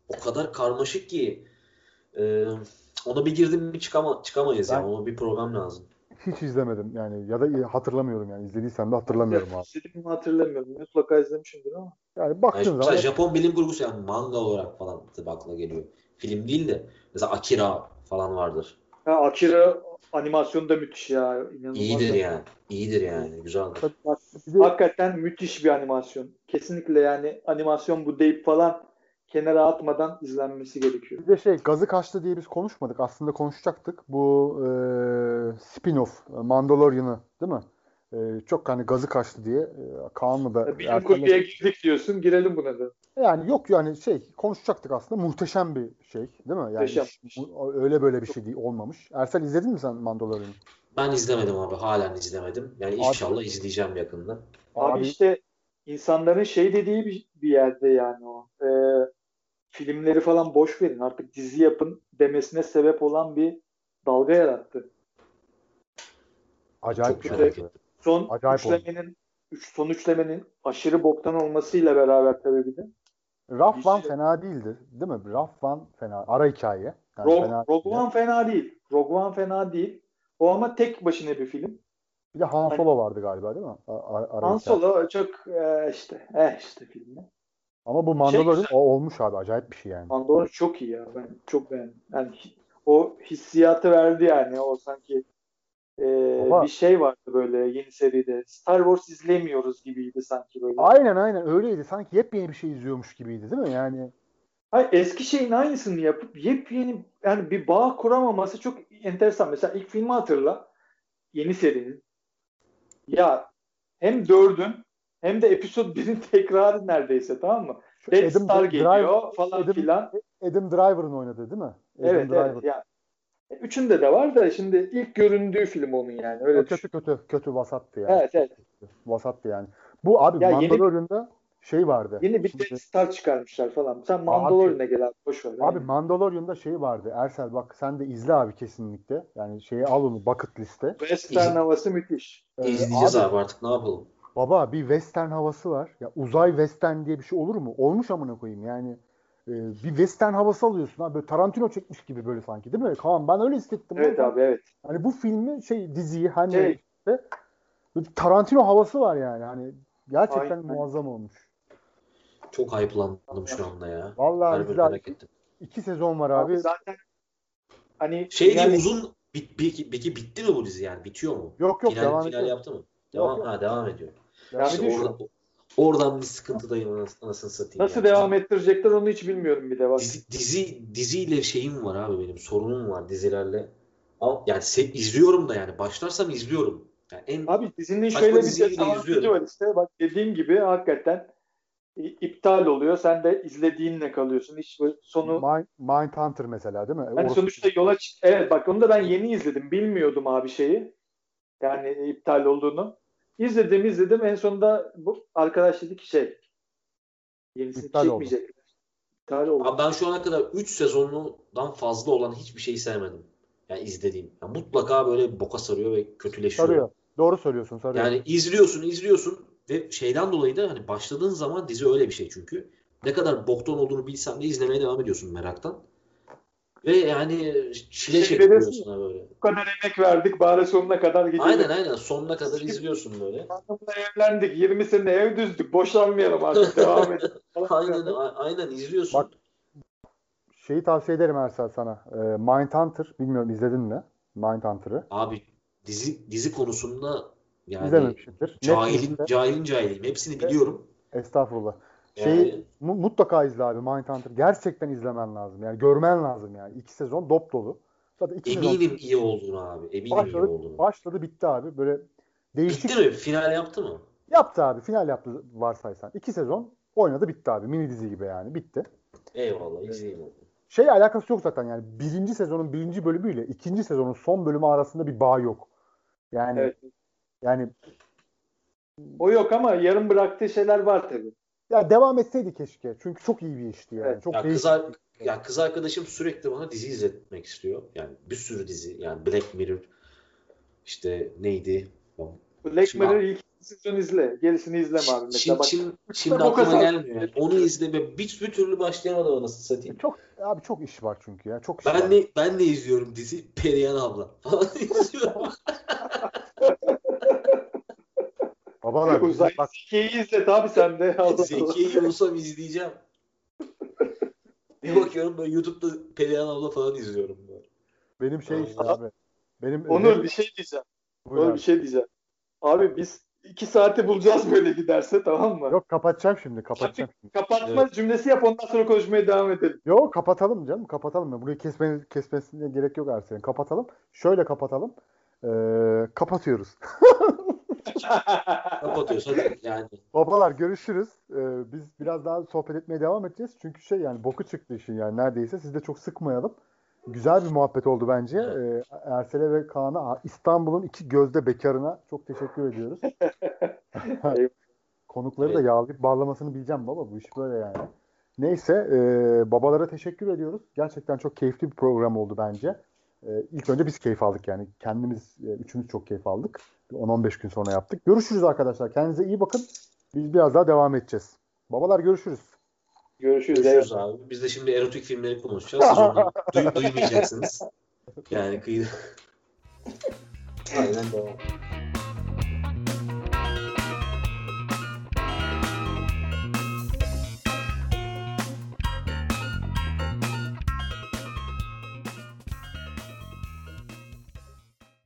o kadar karmaşık ki e, ona bir girdim bir çıkama, çıkamayız yani. Ben- Ona bir program lazım. Hiç izlemedim yani ya da hatırlamıyorum yani izlediysem de hatırlamıyorum abi. İzledim mi hatırlamıyorum. Mutlaka izlemişimdir ama. Yani Yani baktığın mesela zaman Japon bilim kurgusu yani manga olarak falan tabii akla geliyor. Film değil de mesela Akira falan vardır. Ha, Akira animasyonu da müthiş ya. İnanılmaz. İyidir yani. İyidir yani. De hakikaten müthiş bir animasyon. Kesinlikle yani animasyon bu deyip falan kenara atmadan izlenmesi gerekiyor. Bir de şey gazı kaçtı diye biz konuşmadık. Aslında konuşacaktık. Bu e, spin-off e, Mandalorian'ı değil mi? E, çok hani gazı kaçtı diye e, Kaan'la da Bilim kurguya girdik diyorsun. Girelim buna da. Yani yok yani şey konuşacaktık aslında. Muhteşem bir şey değil mi? Yani iş- bu- öyle böyle bir şey değil olmamış. Ersel izledin mi sen Mandalorian'ı? Ben izlemedim abi. Halen izlemedim. Yani Abi- inşallah izleyeceğim yakında. Abi, Abi işte insanların şey dediği bir, bir yerde yani o. Ee, filmleri falan boş verin. Artık dizi yapın demesine sebep olan bir dalga yarattı. acayip Çok bir şey. oldu. Son Acayip oldu. üçlemenin üç, son üçlemenin aşırı boktan olmasıyla beraber tabii bir de. Raf Van Dizi- fena değildi değil mi? Raf Van fena. Ara hikaye. Yani Rogue, fena Rogue değil. One fena değil. Rogue One fena değil. O ama tek başına bir film. Bir de Han Solo vardı galiba değil mi? A- a- ara Han. Solo çok e, işte eh işte filmi. Ama bu Mandalorian güzel. o olmuş abi. Acayip bir şey yani. Mandalorian çok iyi ya. Ben çok beğendim. Yani o hissiyatı verdi yani. O sanki e, Baba. bir şey vardı böyle yeni seride. Star Wars izlemiyoruz gibiydi sanki böyle. Aynen aynen öyleydi. Sanki yepyeni bir şey izliyormuş gibiydi değil mi? Yani Hayır, eski şeyin aynısını yapıp yepyeni yani bir bağ kuramaması çok enteresan. Mesela ilk filmi hatırla. Yeni serinin. Ya hem dördün hem de episod birin tekrarı neredeyse tamam mı? şu Death Adam Star Driver- geliyor falan Adam- filan. Adam Driver'ın oynadığı değil mi? Adam Evet Driver. evet ya. Üçünde de var da şimdi ilk göründüğü film onun yani. Öyle düşün. kötü kötü kötü vasattı yani. Evet evet. Vasattı yani. Bu abi Ya yeni- Mandalorian'da şey vardı. Yeni bir Şimdi- Star çıkarmışlar falan. Sen Mandalorian'a gel abi. Boş ver. Abi Yani. Mandalorian'da şey vardı. Ersel bak sen de izle abi kesinlikle. Yani şeyi al onu bucket liste. Western havası müthiş. Ee, İzleyeceğiz abi, artık ne yapalım. Baba bir western havası var. Ya uzay western diye bir şey olur mu? Olmuş amına koyayım yani. E, bir western havası alıyorsun abi. Böyle Tarantino çekmiş gibi böyle sanki değil mi? Kaan ben öyle hissettim. Evet abi evet. Hani bu filmi şey diziyi hani Şey- işte Tarantino havası var yani. Hani gerçekten Aynen. muazzam olmuş. Çok hype'landım şu anda ya. Vallahi Harbi merak ettim. İki sezon var Abi, abi. zaten hani Şey yani diyeyim uzun bit, peki, peki bitti mi bu dizi yani? Bitiyor mu? Yok yok final, devam final ediyor. yaptı mı? Devam, yok. Ha, devam ediyor. Devam İşte ediyor orada, oradan bir sıkıntıdayım anas- anasını satayım. nasıl yani. devam ettirecekler onu hiç bilmiyorum bir de bak. Dizi, dizi, diziyle şeyim var abi benim. Sorunum var dizilerle. Yani se- izliyorum da yani. Başlarsam izliyorum. Yani en Abi dizinin şöyle bir izliyorum. var işte. Bak dediğim gibi hakikaten iptal oluyor. Sen de izlediğinle kalıyorsun. Hiç sonu Mind, Mindhunter mesela değil mi? Orası- sonuçta yola çık. Evet bak onu da ben yeni izledim. Bilmiyordum abi şeyi. Yani iptal olduğunu. İzledim izledim. En sonunda bu arkadaş dedi ki şey yenisini İptal oldu. çekmeyecekler. İptal oldu. Abi ben şu ana kadar 3 sezondan fazla olan hiçbir şeyi sevmedim. Yani izlediğim. Yani mutlaka böyle boka sarıyor ve kötüleşiyor. Sarıyor. Doğru söylüyorsun sarıyor. Yani izliyorsun, izliyorsun ve şeyden dolayı da hani başladığın zaman dizi öyle bir şey çünkü. Ne kadar boktan olduğunu bilsen de izlemeye devam ediyorsun meraktan. Ve yani çile Şey çektiriyorsun ha böyle. Bu kadar emek verdik bari sonuna kadar gidelim. Aynen aynen sonuna kadar izliyorsun böyle. Hanımla evlendik. 20 sene ev düzdük. Boşanmayalım artık. Devam edelim. Aynen aynen izliyorsun. Bak, Şeyi tavsiye ederim Ersel sana. Ee, Mindhunter bilmiyorum izledin mi? Mindhunter'ı. Abi dizi dizi konusunda yani cahilin cahilin cahiliyim. Hepsini biliyorum. Estağfurullah. Yani Şeyi mu- mutlaka izle abi Mindhunter. Gerçekten izlemen lazım. Yani görmen lazım yani. İki sezon dop dolu. Zaten iki sezon eminim iyi olduğunu abi. Eminim iyi başladı, olduğunu. başladı bitti abi. Böyle Değişik. Bitti mi? Final yaptı mı? Yaptı abi. Final yaptı varsaysan. İki sezon oynadı bitti abi. Mini dizi gibi yani. Bitti. Eyvallah izleyeyim onu. Şey alakası yok zaten yani. Birinci sezonun birinci bölümüyle ikinci sezonun son bölümü arasında bir bağ yok. Yani Evet. yani O yok ama yarım bıraktığı şeyler var tabii. Ya devam etseydi keşke. Çünkü çok iyi bir işti yani. Evet. Çok Ya kız, ar- ya kız arkadaşım sürekli bana dizi izletmek istiyor. Yani bir sürü dizi. Yani Black Mirror işte neydi? Black Şimdi- Mirror ilk sezon izle. Gerisini izleme abi. Mesela Şimdi, bak, şimdi, şimdi aklıma gelmiyor. Yani Onu izle ve bir, bir türlü başlayamadım anasını satayım. Çok abi çok iş var çünkü ya. Çok iş Ben var. de ben de izliyorum dizi Perihan abla falan izliyorum. Babalar Uzay bak Zeki'yi izlet abi sen de. Allah. Zeki'yi olsam izleyeceğim. Bir bakıyorum böyle YouTube'da Perihan abla falan izliyorum. Böyle. benim şey işte abi. Benim Onur bir şey diyeceğim. Buyur Onur abi. bir şey diyeceğim. Abi biz iki saati bulacağız böyle giderse tamam mı? Yok kapatacağım şimdi. Kapatacağım şimdi. Kapatma cümlesi yap ondan sonra konuşmaya devam edelim. Yok kapatalım canım. Kapatalım. ya. Burayı kesmeniz, kesmesine gerek yok Ersen'in. Kapatalım. Şöyle kapatalım. Ee, kapatıyoruz. Kapatıyoruz hadi yani. Babalar görüşürüz. Ee, biz biraz daha sohbet etmeye devam edeceğiz. Çünkü şey yani boku çıktı işin yani neredeyse. Siz de çok sıkmayalım. Güzel bir muhabbet oldu bence. Ee, Ersel'e ve Kaan'a İstanbul'un iki gözde bekarına çok teşekkür ediyoruz. Konukları da Evet. yağlayıp bağlamasını bileceğim baba. Bu iş böyle yani. Neyse e, babalara teşekkür ediyoruz. Gerçekten çok keyifli bir program oldu bence. E, ilk önce biz keyif aldık yani. Kendimiz e, üçümüz çok keyif aldık. 10-15 gün sonra yaptık. Görüşürüz arkadaşlar. Kendinize iyi bakın. Biz biraz daha devam edeceğiz. Babalar görüşürüz. Görüşürüz. Görüşürüz abi. Biz de şimdi erotik filmleri konuşacağız. Siz onu duy- duymayacaksınız. Yani kıyı. Aynen devam.